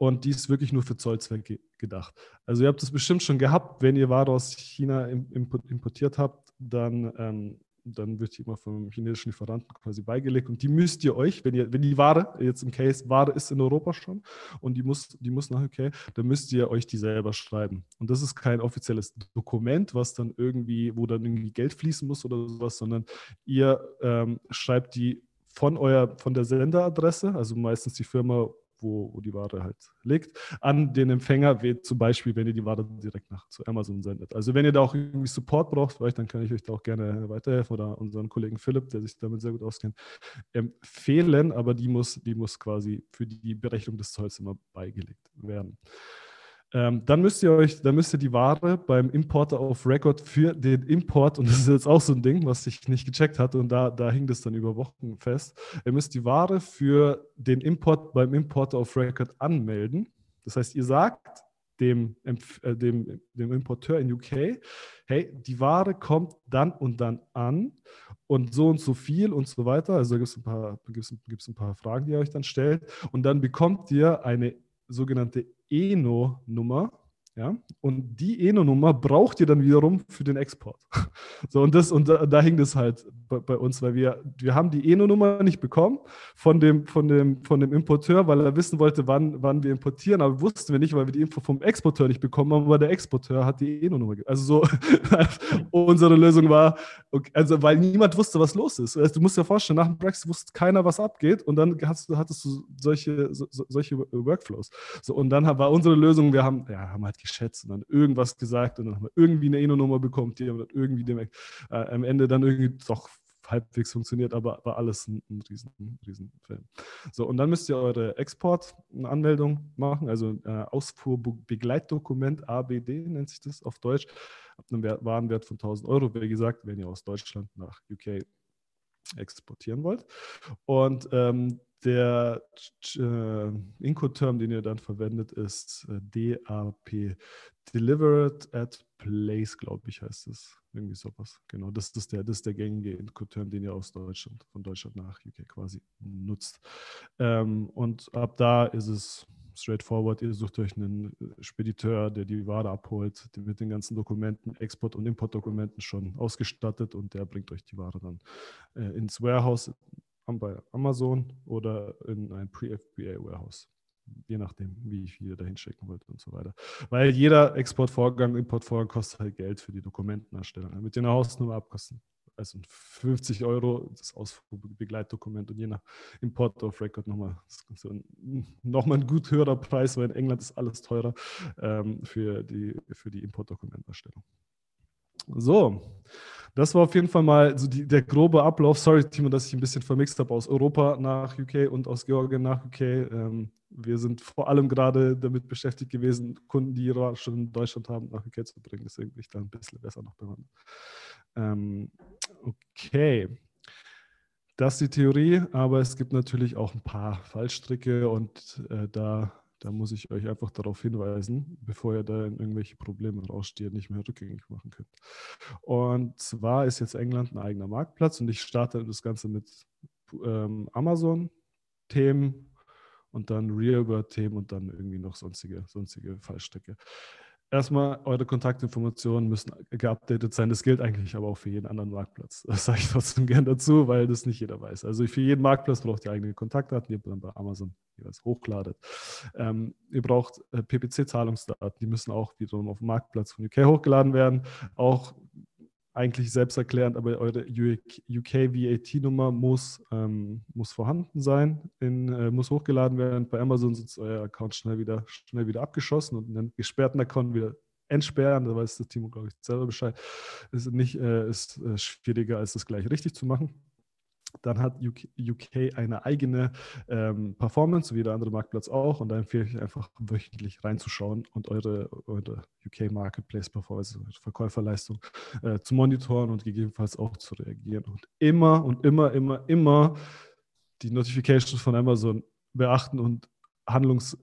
S2: Und die ist wirklich nur für Zollzwecke gedacht. Also ihr habt es bestimmt schon gehabt, wenn ihr Ware aus China importiert habt, dann, ähm, dann wird die immer vom chinesischen Lieferanten quasi beigelegt. Und die müsst ihr euch, wenn ihr, wenn die Ware, jetzt im Case, Ware ist in Europa schon und die muss, die muss nach UK, dann müsst ihr euch die selber schreiben. Und das ist kein offizielles Dokument, was dann irgendwie, wo dann irgendwie Geld fließen muss oder sowas, sondern ihr ähm, schreibt die von, euer, von der Senderadresse, also meistens die Firma, wo, wo die Ware halt liegt, an den Empfänger, wie zum Beispiel, wenn ihr die Ware direkt nach zu Amazon sendet. Also wenn ihr da auch irgendwie Support braucht euch, dann kann ich euch da auch gerne weiterhelfen oder unseren Kollegen Philipp, der sich damit sehr gut auskennt, empfehlen, aber die muss, die muss quasi für die Berechnung des Zolls immer beigelegt werden. Ähm, dann müsst ihr euch, dann müsst ihr die Ware beim Importer auf Record für den Import, und das ist jetzt auch so ein Ding, was ich nicht gecheckt hatte, und da, da hing das dann über Wochen fest. Ihr müsst die Ware für den Import beim Importer auf Record anmelden. Das heißt, ihr sagt dem, äh, dem, dem Importeur in UK, hey, die Ware kommt dann und dann an und so und so viel und so weiter. Also da gibt es ein, paar, ein paar Fragen, die ihr euch dann stellt. Und dann bekommt ihr eine sogenannte ENO-Nummer. Ja? Und die ENO-Nummer braucht ihr dann wiederum für den Export. So, und das, und da, da hing das halt bei, bei, uns, weil wir, wir haben die ENO-Nummer nicht bekommen von dem, von, dem, von dem Importeur, weil er wissen wollte, wann, wann wir importieren, aber wussten wir nicht, weil wir die Info vom Exporteur nicht bekommen haben, aber der Exporteur hat die ENO-Nummer. Also so, unsere Lösung war, okay, also weil niemand wusste, was los ist. Also, du musst dir vorstellen, nach dem Brexit wusste keiner, was abgeht und dann hast, hattest du solche, so, solche Workflows. So, und dann war unsere Lösung, wir haben, ja, haben halt geschätzt und dann irgendwas gesagt und dann haben wir irgendwie eine ENO-Nummer bekommen, die haben dann irgendwie dem, äh, am Ende dann irgendwie doch halbwegs funktioniert, aber war alles ein, ein riesen, riesen Film. So, und dann müsst ihr eure Exportanmeldung machen, also äh, Ausfuhrbegleitdokument, ABD nennt sich das auf Deutsch, ab einem Warenwert von 1000 Euro, wie gesagt, wenn ihr aus Deutschland nach UK exportieren wollt. Und ähm, der äh, Inco-Term, den ihr dann verwendet, ist äh, DAP, Delivered at Place, glaube ich, heißt es. Irgendwie sowas. Genau, das ist der, das ist der gängige Incoterm, den ihr aus Deutschland, von Deutschland nach UK quasi nutzt. Ähm, und ab da ist es straightforward. Ihr sucht euch einen Spediteur, der die Ware abholt, mit den ganzen Dokumenten, Export- und Importdokumenten schon ausgestattet und der bringt euch die Ware dann äh, ins Warehouse bei Amazon oder in ein Pre-FBA-Warehouse je nachdem, wie viel ihr dahin schicken wollt und so weiter. Weil jeder Exportvorgang, Importvorgang kostet halt Geld für die Dokumentenerstellung. Mit den Hausnummer abkosten. Also 50 Euro das Ausfuhrbegleitdokument und je nach Import of Record nochmal, so ein, ein gut höherer Preis, weil in England ist alles teurer ähm, für die, für die Importdokumenterstellung. So, das war auf jeden Fall mal so die, der grobe Ablauf. Sorry, Timo, dass ich ein bisschen vermixt habe aus Europa nach UK und aus Georgien nach UK. Ähm, wir sind vor allem gerade damit beschäftigt gewesen, Kunden, die ihre schon in Deutschland haben, nach UK zu bringen. Deswegen bin ich da ein bisschen besser noch bewandert. Ähm, okay. Das ist die Theorie, aber es gibt natürlich auch ein paar Fallstricke und äh, da da muss ich euch einfach darauf hinweisen, bevor ihr da in irgendwelche Probleme ihr nicht mehr rückgängig machen könnt. Und zwar ist jetzt England ein eigener Marktplatz und ich starte das Ganze mit ähm, Amazon-Themen und dann Realworld-Themen und dann irgendwie noch sonstige, sonstige Fallstricke erstmal, eure Kontaktinformationen müssen geupdatet sein. Das gilt eigentlich aber auch für jeden anderen Marktplatz. Das sage ich trotzdem gerne dazu, weil das nicht jeder weiß. Also für jeden Marktplatz braucht ihr eigene Kontaktdaten, die ihr dann bei Amazon jeweils hochladet. Ähm, ihr braucht äh, PPC-Zahlungsdaten, die müssen auch wiederum auf dem Marktplatz von UK hochgeladen werden. Auch eigentlich selbsterklärend, aber eure UK-VAT-Nummer muss, ähm, muss vorhanden sein, in, äh, muss hochgeladen werden. Bei Amazon ist euer Account schnell wieder, schnell wieder abgeschossen und einen gesperrten Account wieder entsperren. Da weiß das Team, glaube ich, selber Bescheid. Ist, nicht, äh, ist äh, schwieriger, als das gleich richtig zu machen. Dann hat UK, UK eine eigene ähm, Performance, wie jeder andere Marktplatz auch. Und da empfehle ich einfach wöchentlich reinzuschauen und eure, eure UK Marketplace Performance, Verkäuferleistung äh, zu monitoren und gegebenenfalls auch zu reagieren. Und immer und immer, immer, immer die Notifications von Amazon beachten und Handlungs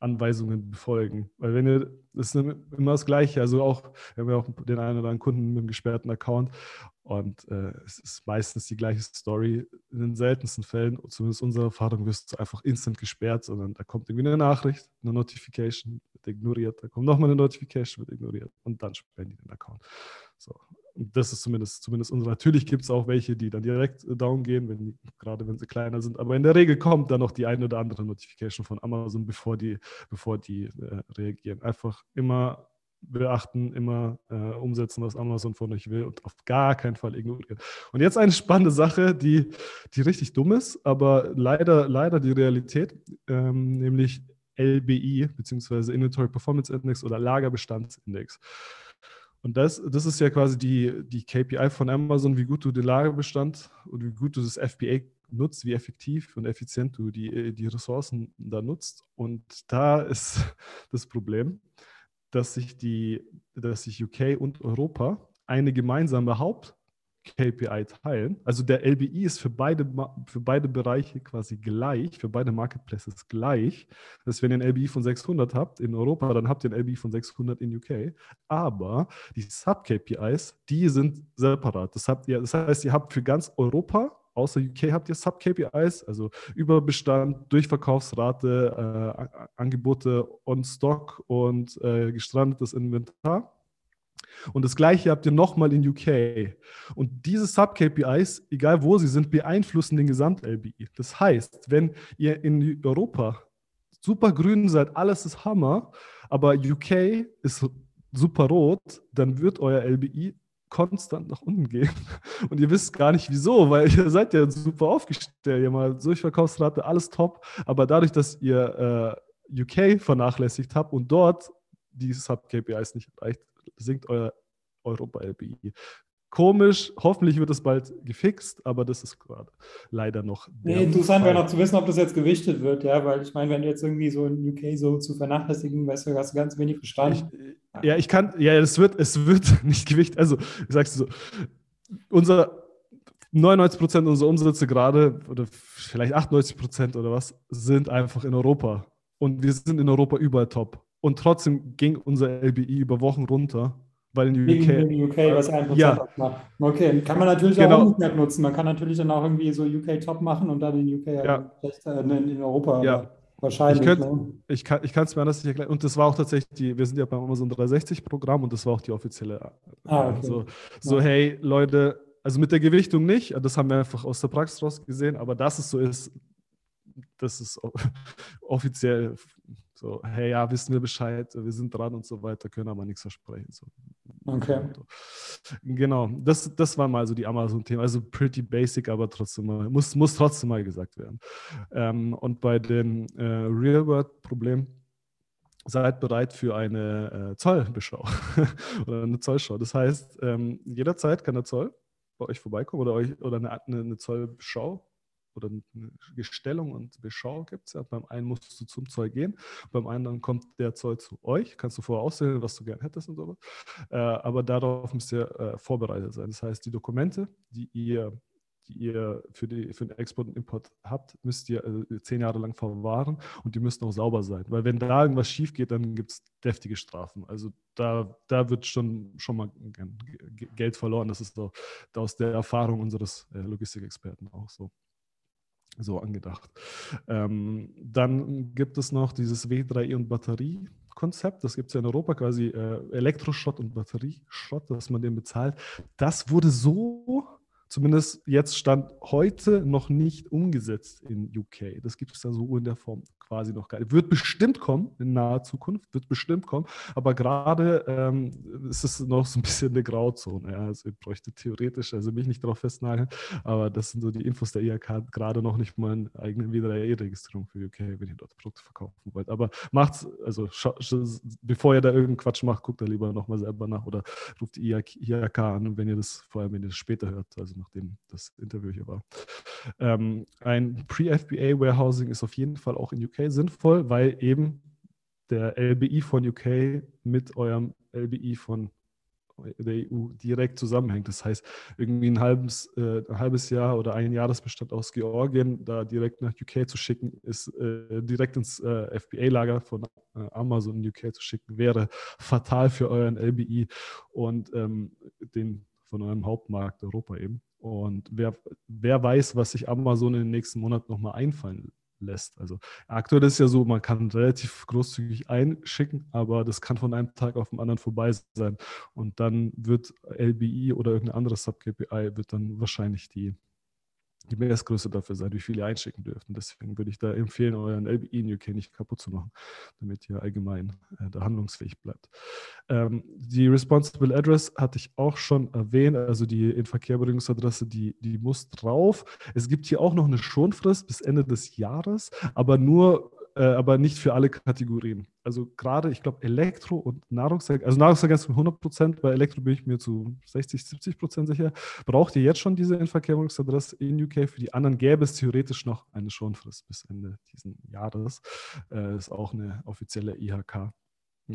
S2: Anweisungen befolgen. Weil wenn ihr, das ist immer das Gleiche. Also auch, wir haben ja auch den einen oder anderen Kunden mit einem gesperrten Account und äh, es ist meistens die gleiche Story. In den seltensten Fällen, zumindest unserer Erfahrung, wirst du einfach instant gesperrt, sondern da kommt irgendwie eine Nachricht, eine Notification, wird ignoriert, da kommt nochmal eine Notification, wird ignoriert und dann sperren die den Account. So. Und das ist zumindest, zumindest unsere. Natürlich gibt es auch welche, die dann direkt äh, down gehen, wenn, gerade wenn sie kleiner sind. Aber in der Regel kommt dann noch die eine oder andere Notification von Amazon, bevor die, bevor die äh, reagieren. Einfach immer beachten, immer äh, umsetzen, was Amazon von euch will und auf gar keinen Fall ignorieren. Und jetzt eine spannende Sache, die, die richtig dumm ist, aber leider, leider die Realität, ähm, nämlich LBI, beziehungsweise Inventory Performance Index oder Lagerbestandsindex. Und das, das ist ja quasi die, die KPI von Amazon, wie gut du den Lagerbestand und wie gut du das FBA nutzt, wie effektiv und effizient du die, die Ressourcen da nutzt. Und da ist das Problem, dass sich, die, dass sich UK und Europa eine gemeinsame Haupt- KPI teilen. Also der LBI ist für beide, für beide Bereiche quasi gleich, für beide Marketplaces gleich. Das heißt, wenn ihr einen LBI von 600 habt in Europa, dann habt ihr einen LBI von 600 in UK. Aber die Sub-KPIs, die sind separat. Das, habt ihr, das heißt, ihr habt für ganz Europa außer UK habt ihr Sub-KPIs, also Überbestand, Durchverkaufsrate, äh, Angebote on Stock und äh, gestrandetes Inventar. Und das gleiche habt ihr nochmal in UK. Und diese Sub-KPIs, egal wo sie sind, beeinflussen den Gesamt-LBI. Das heißt, wenn ihr in Europa super grün seid, alles ist Hammer, aber UK ist super rot, dann wird euer LBI konstant nach unten gehen. Und ihr wisst gar nicht wieso, weil ihr seid ja super aufgestellt. Ihr mal Durchverkaufsrate, alles top. Aber dadurch, dass ihr äh, UK vernachlässigt habt und dort die Sub-KPIs nicht erreicht, sinkt euer Europa-LBI. Komisch, hoffentlich wird es bald gefixt, aber das ist gerade leider noch.
S1: Nee, interessant wäre noch zu wissen, ob das jetzt gewichtet wird, ja, weil ich meine, wenn du jetzt irgendwie so in UK so zu vernachlässigen, weißt du, hast du ganz wenig Bestand.
S2: Ich, ja, ich kann, ja, es wird, es wird nicht gewichtet. Also, ich sag's so, unser 99 Prozent unserer Umsätze gerade, oder vielleicht 98 Prozent oder was, sind einfach in Europa. Und wir sind in Europa überall top. Und trotzdem ging unser LBI über Wochen runter, weil in UK,
S1: in UK was 1% ja. macht. Okay, kann man natürlich genau. auch umgekehrt nutzen. Man kann natürlich dann auch irgendwie so UK top machen und dann in UK ja. äh, in Europa.
S2: Ja. Wahrscheinlich. Ich, könnt, ne? ich kann es mir anders nicht erklären. Und das war auch tatsächlich die, wir sind ja beim Amazon 360-Programm und das war auch die offizielle. Ah, okay. so, so ja. hey, Leute, also mit der Gewichtung nicht, das haben wir einfach aus der Praxis raus gesehen, aber dass es so ist, das ist offiziell so, hey, ja, wissen wir Bescheid, wir sind dran und so weiter, können aber nichts versprechen. So.
S1: Okay.
S2: Genau, das, das war mal so die Amazon-Themen. Also pretty basic, aber trotzdem mal, muss, muss trotzdem mal gesagt werden. Ähm, und bei den äh, Real-World-Problemen, seid bereit für eine äh, Zollbeschau oder eine Zollschau. Das heißt, ähm, jederzeit kann der Zoll bei euch vorbeikommen oder euch oder eine, eine Zollbeschau oder eine Gestellung und Beschau gibt es ja. Beim einen musst du zum Zoll gehen, beim anderen kommt der Zoll zu euch. Kannst du vorher auswählen, was du gerne hättest und sowas. Äh, aber darauf müsst ihr äh, vorbereitet sein. Das heißt, die Dokumente, die ihr die ihr für, die, für den Export und Import habt, müsst ihr also zehn Jahre lang verwahren und die müssen auch sauber sein. Weil wenn da irgendwas schief geht, dann gibt es deftige Strafen. Also da, da wird schon, schon mal Geld verloren. Das ist doch aus der Erfahrung unseres äh, Logistikexperten auch so so angedacht. Ähm, dann gibt es noch dieses W3E und Batteriekonzept. Das gibt es ja in Europa quasi äh, Elektroschrott und Batterieschrott, dass man den bezahlt. Das wurde so zumindest jetzt Stand heute noch nicht umgesetzt in UK. Das gibt es da so in der Form quasi noch gar. Wird bestimmt kommen in naher Zukunft, wird bestimmt kommen, aber gerade ähm, ist es noch so ein bisschen eine Grauzone. Ja. Also ihr bräuchte theoretisch, also mich nicht darauf festnageln, aber das sind so die Infos der IHK, gerade noch nicht mal eine eigene WDRE-Registrierung für UK, wenn ihr dort Produkte verkaufen wollt. Aber macht's, also bevor ihr da irgendeinen Quatsch macht, guckt da lieber nochmal selber nach oder ruft die IHK an, wenn ihr das, vor allem wenn ihr das später hört, also nachdem das Interview hier war. Ähm, ein Pre-FBA Warehousing ist auf jeden Fall auch in UK sinnvoll, weil eben der LBI von UK mit eurem LBI von der EU direkt zusammenhängt. Das heißt, irgendwie ein halbes, äh, ein halbes Jahr oder ein Jahresbestand aus Georgien da direkt nach UK zu schicken, ist äh, direkt ins äh, FBA-Lager von äh, Amazon in UK zu schicken, wäre fatal für euren LBI und ähm, den von eurem Hauptmarkt Europa eben. Und wer, wer weiß, was sich Amazon in den nächsten Monaten nochmal einfallen lässt. Also aktuell ist ja so, man kann relativ großzügig einschicken, aber das kann von einem Tag auf den anderen vorbei sein. Und dann wird LBI oder irgendein anderes Sub-KPI wird dann wahrscheinlich die, die Messgröße dafür seid, wie viel ihr einschicken dürft. Und deswegen würde ich da empfehlen, euren LBI UK nicht kaputt zu machen, damit ihr allgemein äh, da handlungsfähig bleibt. Ähm, die Responsible Address hatte ich auch schon erwähnt, also die Inverkehrbringungsadresse, die, die muss drauf. Es gibt hier auch noch eine Schonfrist bis Ende des Jahres, aber nur äh, aber nicht für alle Kategorien. Also gerade, ich glaube, Elektro und Nahrungsergänzung, also Nahrungsergänzung 100 Prozent, bei Elektro bin ich mir zu 60, 70 Prozent sicher. Braucht ihr jetzt schon diese Inverkehrungsadresse in UK? Für die anderen gäbe es theoretisch noch eine Schonfrist bis Ende dieses Jahres. Äh, ist auch eine offizielle IHK.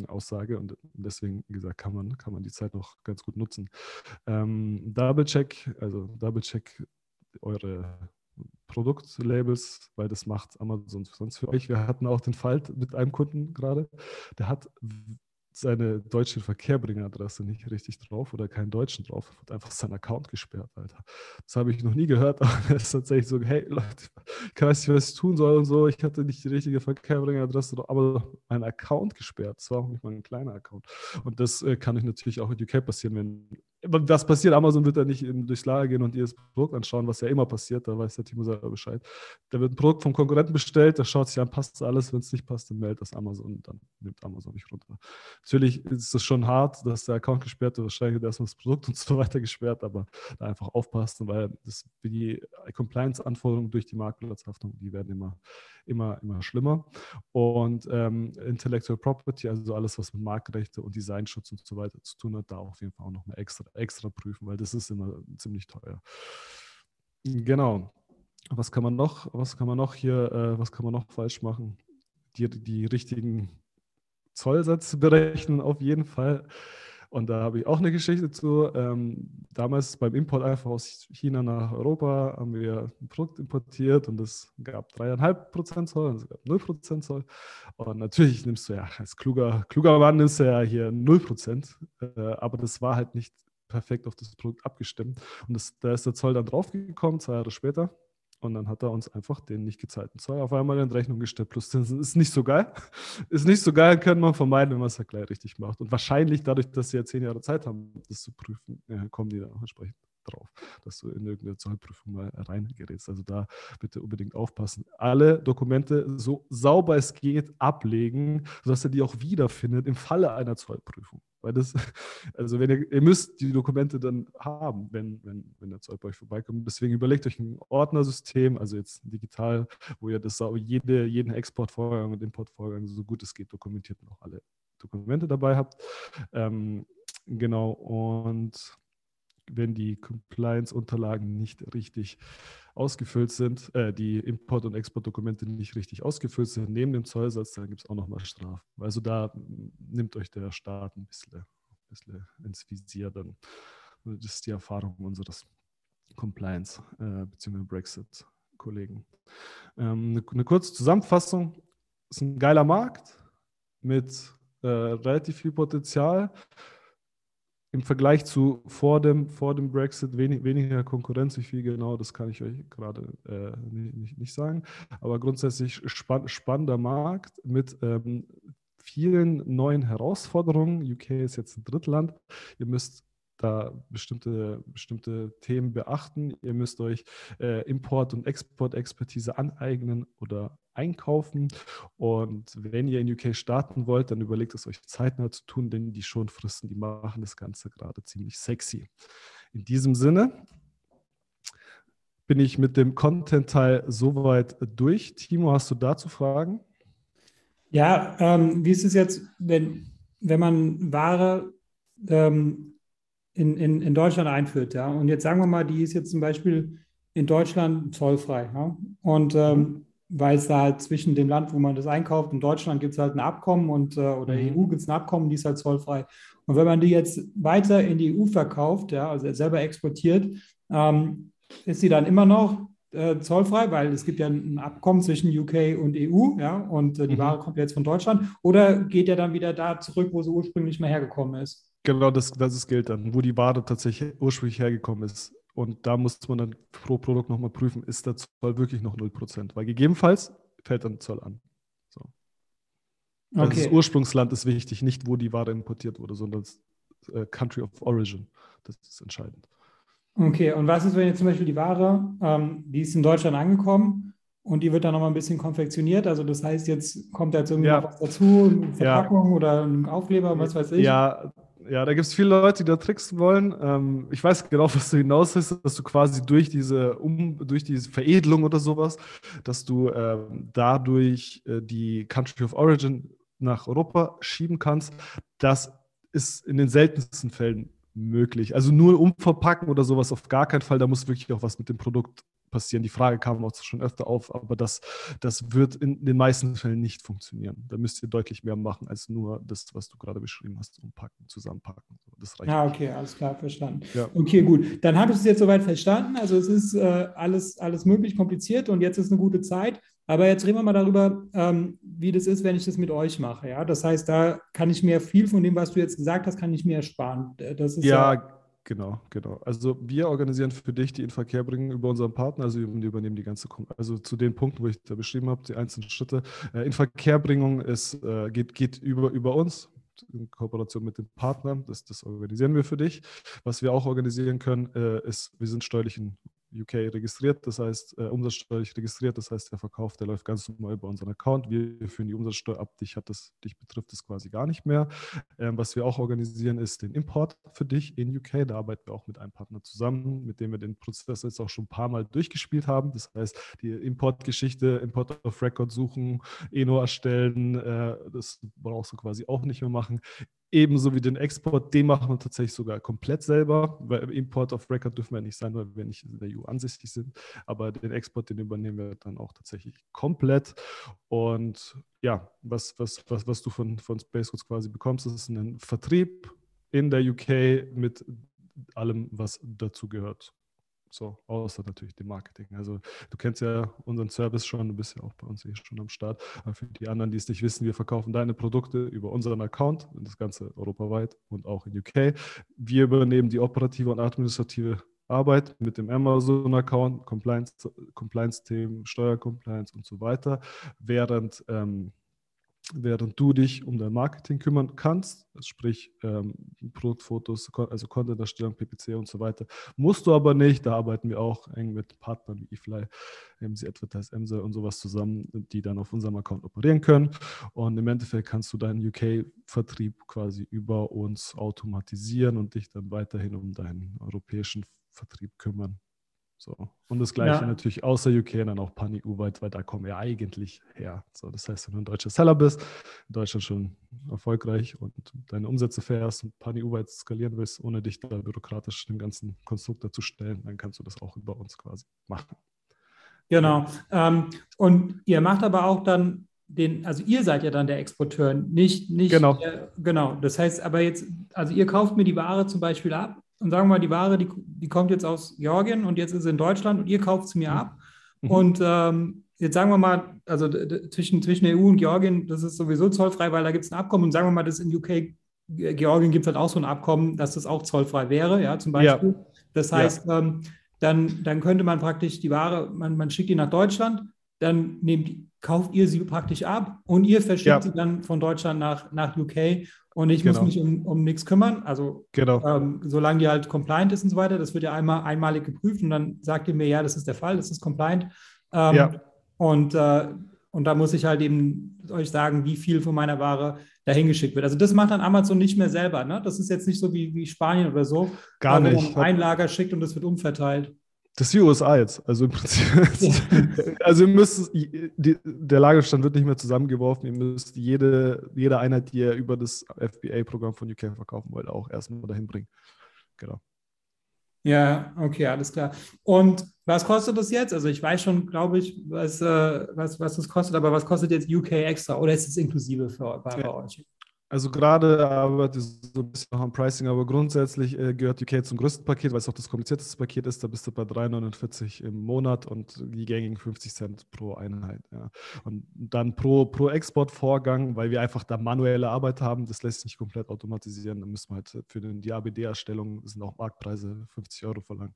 S2: Aussage und deswegen, wie gesagt, kann man, kann man die Zeit noch ganz gut nutzen. Ähm, Double Check, also Double Check eure Produktlabels, weil das macht Amazon sonst für euch. Wir hatten auch den Fall mit einem Kunden gerade, der hat seine deutsche Verkehrbringeradresse nicht richtig drauf oder keinen deutschen drauf, hat einfach seinen Account gesperrt, Alter. Das habe ich noch nie gehört, aber er ist tatsächlich so, hey Leute, ich weiß nicht, was ich tun soll und so, ich hatte nicht die richtige Verkehrbringeradresse, aber mein Account gesperrt, das war auch nicht mal ein kleiner Account. Und das äh, kann euch natürlich auch in UK passieren, wenn was passiert? Amazon wird da nicht durchs Lager gehen und ihr das Produkt anschauen, was ja immer passiert, da weiß der Timo selber Bescheid. Da wird ein Produkt vom Konkurrenten bestellt, der schaut sich an, passt alles, wenn es nicht passt, dann meldet das Amazon und dann nimmt Amazon nicht runter. Natürlich ist es schon hart, dass der Account gesperrt wird, wahrscheinlich wird erstmal das Produkt und so weiter gesperrt, aber da einfach aufpassen, weil das, die Compliance-Anforderungen durch die Marktplatzhaftung, die werden immer, immer, immer schlimmer. Und ähm, Intellectual Property, also alles, was mit Marktrechte und Designschutz und so weiter zu tun hat, da auf jeden Fall auch noch mal extra extra prüfen, weil das ist immer ziemlich teuer. Genau. Was kann man noch, was kann man noch hier, äh, was kann man noch falsch machen? Die, die richtigen Zollsätze berechnen, auf jeden Fall. Und da habe ich auch eine Geschichte zu. Ähm, damals beim Import einfach aus China nach Europa haben wir ein Produkt importiert und es gab dreieinhalb Prozent Zoll und es gab null Prozent Zoll. Und natürlich nimmst du ja als kluger, kluger Mann nimmst du ja hier null Prozent. Äh, aber das war halt nicht perfekt auf das Produkt abgestimmt. Und das, da ist der Zoll dann draufgekommen, zwei Jahre später. Und dann hat er uns einfach den nicht gezahlten Zoll auf einmal in Rechnung gestellt. Plus Zinsen ist nicht so geil. Ist nicht so geil, können man vermeiden, wenn man es ja gleich richtig macht. Und wahrscheinlich dadurch, dass sie ja zehn Jahre Zeit haben, das zu prüfen, ja, kommen die dann auch entsprechend drauf, dass du in irgendeine Zollprüfung mal reingerätst. Also da bitte unbedingt aufpassen. Alle Dokumente so sauber es geht ablegen, sodass er die auch wiederfindet im Falle einer Zollprüfung. Weil das, also wenn ihr, ihr müsst die Dokumente dann haben, wenn, wenn, wenn der Zoll bei euch vorbeikommt. Deswegen überlegt euch ein Ordnersystem, also jetzt digital, wo ihr das jede, jeden Exportvorgang und Importvorgang so gut es geht dokumentiert und auch alle Dokumente dabei habt. Ähm, genau, und wenn die Compliance-Unterlagen nicht richtig ausgefüllt sind, äh, die Import- und Exportdokumente nicht richtig ausgefüllt sind, neben dem Zollsatz, dann gibt es auch nochmal Strafen. Also da nimmt euch der Staat ein bisschen, ein bisschen ins Visier. Dann. Das ist die Erfahrung unseres Compliance- äh, bzw. Brexit-Kollegen. Ähm, eine, eine kurze Zusammenfassung. Es ist ein geiler Markt mit äh, relativ viel Potenzial im Vergleich zu vor dem, vor dem Brexit wenig, weniger Konkurrenz. Wie viel genau, das kann ich euch gerade äh, nicht, nicht, sagen. Aber grundsätzlich spann, spannender Markt mit ähm, vielen neuen Herausforderungen. UK ist jetzt ein Drittland. Ihr müsst da bestimmte, bestimmte Themen beachten. Ihr müsst euch äh, Import- und Export-Expertise aneignen oder einkaufen. Und wenn ihr in UK starten wollt, dann überlegt es euch zeitnah zu tun, denn die Schonfristen, die machen das Ganze gerade ziemlich sexy. In diesem Sinne bin ich mit dem Content-Teil soweit durch. Timo, hast du dazu Fragen?
S1: Ja, ähm, wie ist es jetzt, wenn, wenn man Ware ähm, in, in, in Deutschland einführt, ja, und jetzt sagen wir mal, die ist jetzt zum Beispiel in Deutschland zollfrei, ja, und ähm, mhm. weil es da halt zwischen dem Land, wo man das einkauft, und Deutschland gibt es halt ein Abkommen und äh, oder mhm. EU gibt es ein Abkommen, die ist halt zollfrei. Und wenn man die jetzt weiter in die EU verkauft, ja, also selber exportiert, ähm, ist sie dann immer noch äh, zollfrei, weil es gibt ja ein Abkommen zwischen UK und EU, ja, und äh, die mhm. Ware kommt jetzt von Deutschland, oder geht er dann wieder da zurück, wo sie ursprünglich mal hergekommen ist?
S2: Genau, das, das ist Geld dann, wo die Ware tatsächlich ursprünglich hergekommen ist. Und da muss man dann pro Produkt nochmal prüfen, ist der Zoll wirklich noch 0%? Weil gegebenenfalls fällt dann Zoll an. So. Also okay. Das Ursprungsland ist wichtig, nicht wo die Ware importiert wurde, sondern das äh, Country of Origin. Das ist entscheidend.
S1: Okay, und was ist, wenn jetzt zum Beispiel die Ware, ähm, die ist in Deutschland angekommen und die wird dann nochmal ein bisschen konfektioniert? Also das heißt, jetzt kommt da jetzt irgendwie
S2: Ja.
S1: noch was dazu, eine
S2: Ja.
S1: Verpackung oder ein Aufkleber, was weiß ich.
S2: Ja, ja, da gibt es viele Leute, die da tricksen wollen. Ähm, ich weiß genau, was du hinaus willst, dass du quasi durch diese, um, durch diese Veredelung oder sowas, dass du ähm, dadurch äh, die Country of Origin nach Europa schieben kannst. Das ist in den seltensten Fällen möglich. Also nur umverpacken oder sowas auf gar keinen Fall. Da muss wirklich auch was mit dem Produkt passieren. Die Frage kam auch schon öfter auf, aber das, das wird in den meisten Fällen nicht funktionieren. Da müsst ihr deutlich mehr machen als nur das, was du gerade beschrieben hast, umpacken, zusammenpacken. Das reicht.
S1: Ja,
S2: nicht.
S1: okay, alles klar, verstanden.
S2: Ja.
S1: Okay, gut. Dann habe ich es jetzt soweit verstanden. Also es ist äh, alles, alles möglich kompliziert und jetzt ist eine gute Zeit. Aber jetzt reden wir mal darüber, ähm, wie das ist, wenn ich das mit euch mache. Ja, das heißt, da kann ich mir viel von dem, was du jetzt gesagt hast, kann ich mir ersparen. Äh, Das ist
S2: Ja, genau, genau. Also wir organisieren für dich die Inverkehrbringen über unseren Partner, also wir übernehmen die ganze, also zu den Punkten, wo ich da beschrieben habe, die einzelnen Schritte. Äh, Inverkehrbringung ist, äh, geht, geht über, über uns in Kooperation mit dem Partner. Das, das organisieren wir für dich. Was wir auch organisieren können, äh, ist, wir sind steuerlich in UK registriert, das heißt, äh, umsatzsteuerlich registriert, das heißt, der Verkauf, der läuft ganz normal über unseren Account. Wir führen die Umsatzsteuer ab, dich, hat das, dich betrifft das quasi gar nicht mehr. Ähm, was wir auch organisieren, ist den Import für dich in UK. Da arbeiten wir auch mit einem Partner zusammen, mit dem wir den Prozess jetzt auch schon ein paar Mal durchgespielt haben. Das heißt, die Importgeschichte, Import of Record suchen, Eno erstellen, äh, das brauchst du quasi auch nicht mehr machen. Ebenso wie den Export, den machen wir tatsächlich sogar komplett selber, weil im Import of Record dürfen wir nicht sein, weil wir nicht in der EU ansässig sind. Aber den Export, den übernehmen wir dann auch tatsächlich komplett. Und ja, was, was, was, was du von, von Space Codes quasi bekommst, ist ein Vertrieb in der UK mit allem, was dazu gehört. So, außer natürlich dem Marketing. Also du kennst ja unseren Service schon, du bist ja auch bei uns hier schon am Start. Aber für die anderen, die es nicht wissen, wir verkaufen deine Produkte über unseren Account, das Ganze europaweit und auch in UK. Wir übernehmen die operative und administrative Arbeit mit dem Amazon-Account, Compliance-Themen, Compliance Steuercompliance und so weiter, während ähm, während du dich um dein Marketing kümmern kannst, sprich ähm, Produktfotos, also Content-Erstellung, PPC und so weiter, musst du aber nicht. Da arbeiten wir auch eng mit Partnern wie eFly, MC Advertise, Emser und sowas zusammen, die dann auf unserem Account operieren können. Und im Endeffekt kannst du deinen UK-Vertrieb quasi über uns automatisieren und dich dann weiterhin um deinen europäischen Vertrieb kümmern. So. Und das gleiche
S1: Ja.
S2: natürlich außer UK dann auch pan-EU-weit, weil da kommen wir eigentlich her. So, das heißt, wenn du ein deutscher Seller bist, in Deutschland schon erfolgreich und deine Umsätze fährst und pan-EU-weit skalieren willst, ohne dich da bürokratisch dem ganzen Konstrukt dazu stellen, dann kannst du das auch über uns quasi machen.
S1: Genau. Ähm, und ihr macht aber auch dann den, also ihr seid ja dann der Exporteur, nicht, nicht
S2: Genau.
S1: Der, genau. Das heißt aber jetzt, also ihr kauft mir die Ware zum Beispiel ab und sagen wir mal, die Ware, die, die kommt jetzt aus Georgien und jetzt ist sie in Deutschland und ihr kauft sie mir
S2: Mhm.
S1: ab.
S2: Mhm.
S1: Und ähm, jetzt sagen wir mal, also zwischen, zwischen der EU und Georgien, das ist sowieso zollfrei, weil da gibt es ein Abkommen und sagen wir mal, das in UK, Ge- Georgien gibt es halt auch so ein Abkommen, dass das auch zollfrei wäre, ja, zum
S2: Ja.
S1: Beispiel. Das
S2: Ja.
S1: heißt, ähm, dann, dann könnte man praktisch die Ware, man, man schickt die nach Deutschland, dann nehmt, kauft ihr sie praktisch ab und ihr verschickt
S2: Ja.
S1: sie dann von Deutschland nach, nach UK und ich muss
S2: Genau.
S1: mich um, um nichts kümmern. Also
S2: Genau.
S1: ähm, solange die halt compliant ist und so weiter, das wird ja einmal einmalig geprüft und dann sagt ihr mir, ja, das ist der Fall, das ist compliant. Ähm,
S2: Ja.
S1: Und, äh, und da muss ich halt eben euch sagen, wie viel von meiner Ware dahin geschickt wird. Also das macht dann Amazon nicht mehr selber. Ne? Das ist jetzt nicht so wie, wie Spanien oder so,
S2: Gar
S1: wo
S2: nicht.
S1: man ein Lager schickt und das wird umverteilt.
S2: Das ist die USA jetzt. Also im Prinzip. also ihr müsst, die, der Lagerstand wird nicht mehr zusammengeworfen. Ihr müsst jede, jede Einheit, die ihr über das FBA-Programm von UK verkaufen wollt, auch erstmal dahin bringen. Genau.
S1: Ja, okay, alles klar. Und was kostet das jetzt? Also ich weiß schon, glaube ich, was, äh, was, was das kostet, aber was kostet jetzt UK extra oder ist es inklusive für, bei, bei
S2: Ja.
S1: euch?
S2: Also gerade arbeite ich so ein bisschen am Pricing, aber grundsätzlich äh, gehört UK zum größten Paket, weil es auch das komplizierteste Paket ist. Da bist du bei 3,49 im Monat und die gängigen 50 Cent pro Einheit. Ja. Und dann pro, pro Exportvorgang, weil wir einfach da manuelle Arbeit haben, das lässt sich nicht komplett automatisieren. Da müssen wir halt für den, die ABD-Erstellung sind auch Marktpreise 50 Euro verlangen.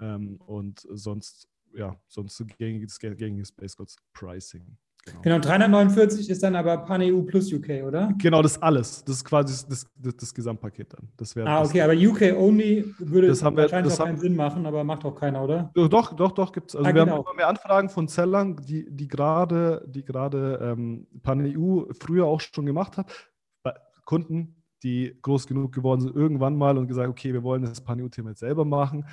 S2: Ähm, und sonst, ja, sonst gängiges, gängiges Codes Pricing.
S1: Genau. genau, 349 ist dann aber Pan-EU plus UK, oder?
S2: Genau, das alles. Das ist quasi das, das, das Gesamtpaket dann. Das
S1: ah, okay, aber UK only würde das haben wahrscheinlich wir, das auch keinen Sinn machen, aber macht auch keiner, oder?
S2: Doch, doch, doch, gibt es. Also ah, wir genau. haben immer mehr Anfragen von Zellern, die, die gerade die gerade ähm, Pan-EU früher auch schon gemacht hat. Kunden, die groß genug geworden sind, irgendwann mal und gesagt, okay, wir wollen das Pan-EU-Thema jetzt selber machen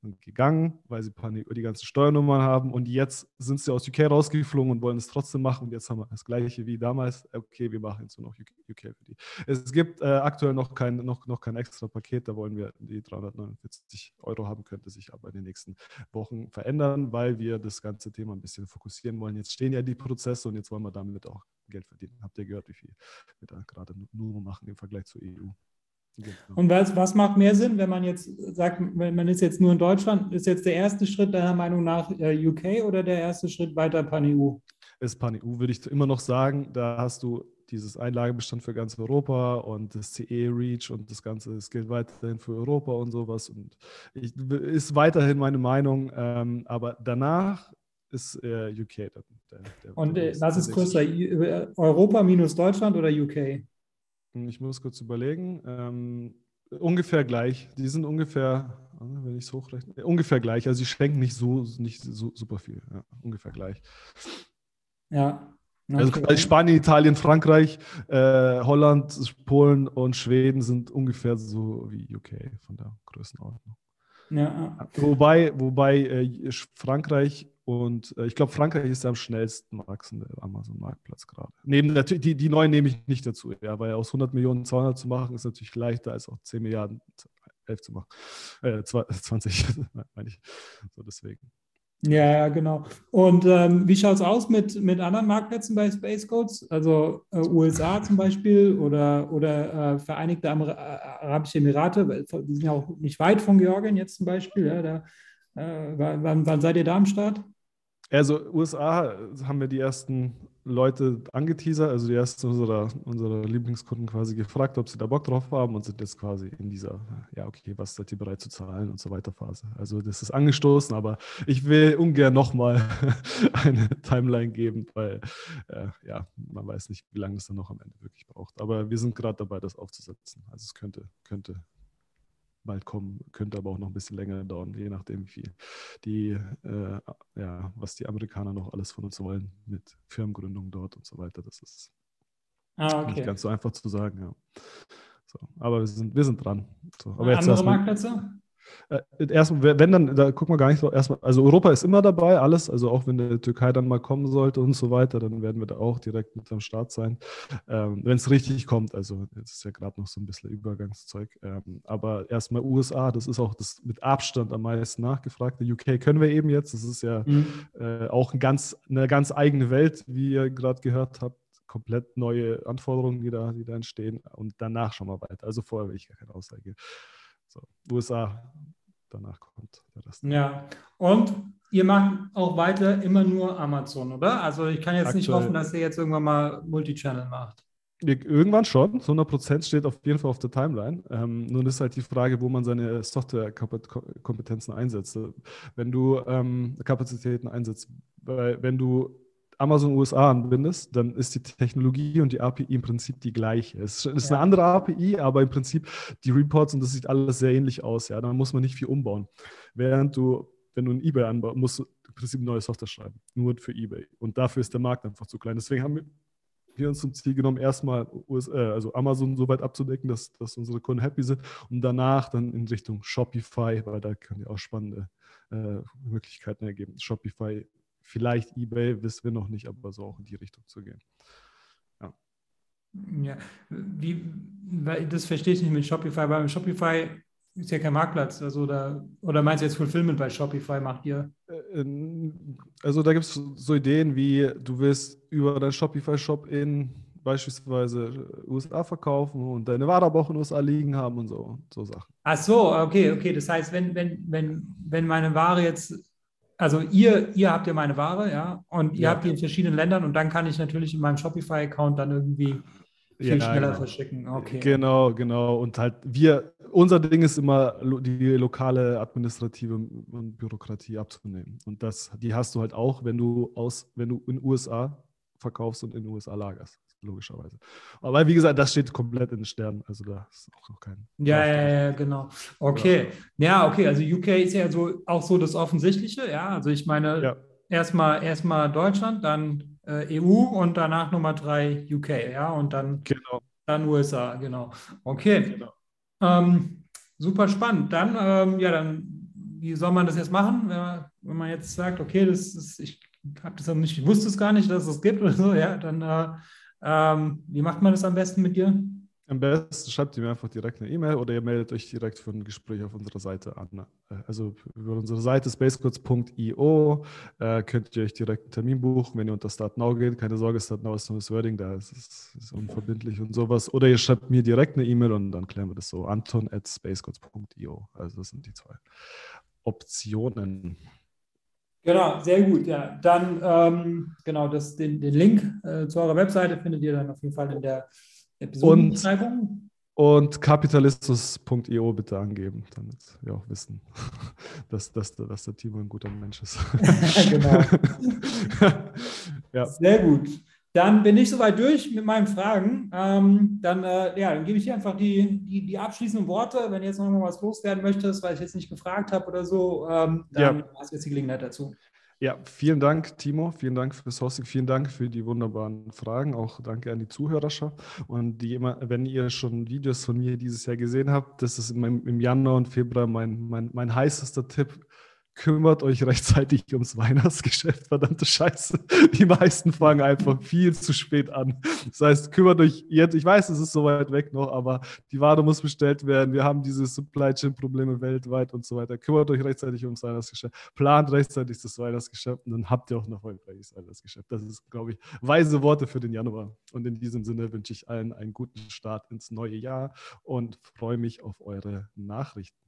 S2: sind gegangen, weil sie die ganzen Steuernummern haben und jetzt sind sie aus UK rausgeflogen und wollen es trotzdem machen und jetzt haben wir das gleiche wie damals. Okay, wir machen jetzt nur noch UK, für die. Es gibt äh, aktuell noch kein, noch, noch kein extra Paket, da wollen wir die 349 Euro haben, könnte sich aber in den nächsten Wochen verändern, weil wir das ganze Thema ein bisschen fokussieren wollen. Jetzt stehen ja die Prozesse und jetzt wollen wir damit auch Geld verdienen. Habt ihr gehört, wie viel wir da gerade nur machen im Vergleich zur EU?
S1: Und was, was macht mehr Sinn, wenn man jetzt sagt, wenn man ist jetzt nur in Deutschland, ist jetzt der erste Schritt deiner Meinung nach äh, UK oder der erste Schritt weiter Pan-EU?
S2: Ist Pan-EU, würde ich immer noch sagen. Da hast du dieses Einlagebestand für ganz Europa und das CE-Reach und das Ganze, es gilt weiterhin für Europa und sowas. Und ich, ist weiterhin meine Meinung. Ähm, aber danach ist äh, UK. Der,
S1: der, und äh, was ist größer, Europa minus Deutschland oder UK?
S2: Ich muss kurz überlegen. Ähm, ungefähr gleich. Die sind ungefähr, wenn ich es hochrechne, ungefähr gleich. Also sie schenken nicht so, nicht so super viel. Ja, ungefähr gleich.
S1: Ja.
S2: Also Spanien, Italien, Frankreich, äh, Holland, Polen und Schweden sind ungefähr so wie UK von der Größenordnung. Ja. Wobei, wobei äh, Frankreich und äh, ich glaube, Frankreich ist der am schnellsten wachsende Amazon-Marktplatz gerade. Neben natürlich, die, die neuen nehme ich nicht dazu, ja, weil aus 100 Millionen 200 zu machen, ist natürlich leichter als auch 10 Milliarden 11 zu machen. Äh, 20, meine ich. So deswegen.
S1: Ja, genau. Und ähm, wie schaut es aus mit, mit anderen Marktplätzen bei Space Codes? Also äh, USA zum Beispiel oder, oder äh, Vereinigte Amer Arabische Emirate, die sind ja auch nicht weit von Georgien jetzt zum Beispiel. Ja, da, äh, wann, wann seid ihr da am Start?
S2: Also USA haben wir die ersten Leute angeteasert, also die ersten unserer, unserer Lieblingskunden quasi gefragt, ob sie da Bock drauf haben und sind jetzt quasi in dieser, ja, okay, was seid ihr bereit zu zahlen und so weiter Phase. Also das ist angestoßen, aber ich will ungern nochmal eine Timeline geben, weil äh, ja, man weiß nicht, wie lange das dann noch am Ende wirklich braucht. Aber wir sind gerade dabei, das aufzusetzen. Also es könnte, könnte bald kommen, könnte aber auch noch ein bisschen länger dauern, je nachdem, wie viel die, äh, ja, was die Amerikaner noch alles von uns wollen mit Firmengründung dort und so weiter. Das ist ah, okay. nicht ganz so einfach zu sagen, ja. So, aber wir sind, wir sind dran. So, aber
S1: Andere Marktplätze?
S2: Äh, erstmal, wenn dann, da gucken wir gar nicht so, erstmal, also Europa ist immer dabei, alles, also auch wenn die Türkei dann mal kommen sollte und so weiter, dann werden wir da auch direkt mit am Start sein, ähm, wenn es richtig kommt, also jetzt ist ja gerade noch so ein bisschen Übergangszeug, ähm, aber erstmal USA, das ist auch das mit Abstand am meisten nachgefragte, UK können wir eben jetzt, das ist ja mhm. äh, auch ein ganz, eine ganz eigene Welt, wie ihr gerade gehört habt, komplett neue Anforderungen, die da, die da entstehen. Und danach schon mal weiter, also vorher will ich gar keine Aussage so, USA, danach kommt
S1: der Rest. Ja, und ihr macht auch weiter immer nur Amazon, oder? Also ich kann jetzt Aktuell. nicht hoffen, dass ihr jetzt irgendwann mal Multichannel macht.
S2: Irgendwann schon, 100% steht auf jeden Fall auf der Timeline. Ähm, nun ist halt die Frage, wo man seine Softwarekompetenzen einsetzt. Wenn du ähm, Kapazitäten einsetzt, weil wenn du Amazon USA anbindest, dann ist die Technologie und die API im Prinzip die gleiche. Es ist eine andere API, aber im Prinzip die Reports und das sieht alles sehr ähnlich aus. Ja, da muss man nicht viel umbauen. Während du, wenn du ein eBay anbaust, musst du im Prinzip neue Software schreiben, nur für eBay. Und dafür ist der Markt einfach zu klein. Deswegen haben wir uns zum Ziel genommen, erstmal US, äh, also Amazon so weit abzudecken, dass, dass unsere Kunden happy sind und danach dann in Richtung Shopify, weil da kann ja auch spannende äh, Möglichkeiten ergeben. Shopify vielleicht eBay, wissen wir noch nicht, aber so auch in die Richtung zu gehen.
S1: Ja. Ja, wie, das verstehe ich nicht mit Shopify. Beim Shopify ist ja kein Marktplatz. Also da, oder meinst du jetzt Fulfillment bei Shopify macht ihr? Äh,
S2: also da gibt es so Ideen wie, du willst über deinen Shopify-Shop in beispielsweise USA verkaufen und deine auch in USA liegen haben und so, so Sachen.
S1: Ach so, okay, okay. Das heißt, wenn, wenn, wenn, wenn meine Ware jetzt also ihr, ihr habt ja meine Ware, ja, und ihr ja. habt die in verschiedenen Ländern und dann kann ich natürlich in meinem Shopify-Account dann irgendwie viel ja, schneller genau. verschicken. Okay.
S2: Genau, genau. Und halt wir, unser Ding ist immer, die lokale administrative und Bürokratie abzunehmen. Und das, die hast du halt auch, wenn du aus, wenn du in USA verkaufst und in den USA lagerst, logischerweise. Aber wie gesagt, das steht komplett in den Sternen. Also da ist auch noch kein.
S1: Ja, ja, ja, genau. Okay. Ja. okay. Also UK ist ja so auch so das Offensichtliche. Ja, also ich meine, ja. erstmal erstmal Deutschland, dann äh, EU und danach Nummer drei UK. Ja, und dann, genau. dann USA. Genau. Okay. Genau. Ähm, super spannend. Dann, ähm, ja, dann wie soll man das jetzt machen, wenn man jetzt sagt, okay, das ist, ich habe das nicht, ich wusste es gar nicht, dass es das gibt oder so, ja, dann äh, ähm, wie macht man das am besten mit dir?
S2: Am besten schreibt ihr mir einfach direkt eine E-Mail oder ihr meldet euch direkt für ein Gespräch auf unserer Seite an. Also über unsere Seite spacecodes.io äh, könnt ihr euch direkt einen Termin buchen, wenn ihr unter Start Now geht. Keine Sorge, Start Now ist nur das Wording, da ist es ist unverbindlich und sowas. Oder ihr schreibt mir direkt eine E-Mail und dann klären wir das so. Anton at spacecodes.io. Also das sind die zwei Optionen.
S1: Genau, sehr gut. Ja, dann ähm, genau das, den, den Link äh, zu eurer Webseite findet ihr dann auf jeden Fall in der
S2: Episodenbeschreibung. Und, und kapitalismus.io bitte angeben, damit wir auch wissen, dass, dass, dass der Timo ein guter Mensch ist. genau.
S1: ja. Sehr gut. Dann bin ich soweit durch mit meinen Fragen. Ähm, dann, äh, ja, dann gebe ich dir einfach die, die, die abschließenden Worte. Wenn du jetzt noch mal was loswerden möchtest, weil ich jetzt nicht gefragt habe oder so, ähm, dann ja. hast du jetzt die Gelegenheit dazu.
S2: Ja, vielen Dank, Timo. Vielen Dank fürs Hosting. Vielen Dank für die wunderbaren Fragen. Auch danke an die Zuhörerschaft. Und die immer, wenn ihr schon Videos von mir dieses Jahr gesehen habt, das ist im, im Januar und Februar mein, mein, mein heißester Tipp kümmert euch rechtzeitig ums Weihnachtsgeschäft, verdammte Scheiße. Die meisten fangen einfach viel zu spät an. Das heißt, kümmert euch jetzt, ich weiß, es ist so weit weg noch, aber die Ware muss bestellt werden. Wir haben diese Supply Chain Probleme weltweit und so weiter. Kümmert euch rechtzeitig ums Weihnachtsgeschäft. Plant rechtzeitig das Weihnachtsgeschäft und dann habt ihr auch ein erfolgreiches Weihnachtsgeschäft. Das ist, glaube ich, weise Worte für den Januar. Und in diesem Sinne wünsche ich allen einen guten Start ins neue Jahr und freue mich auf eure Nachrichten.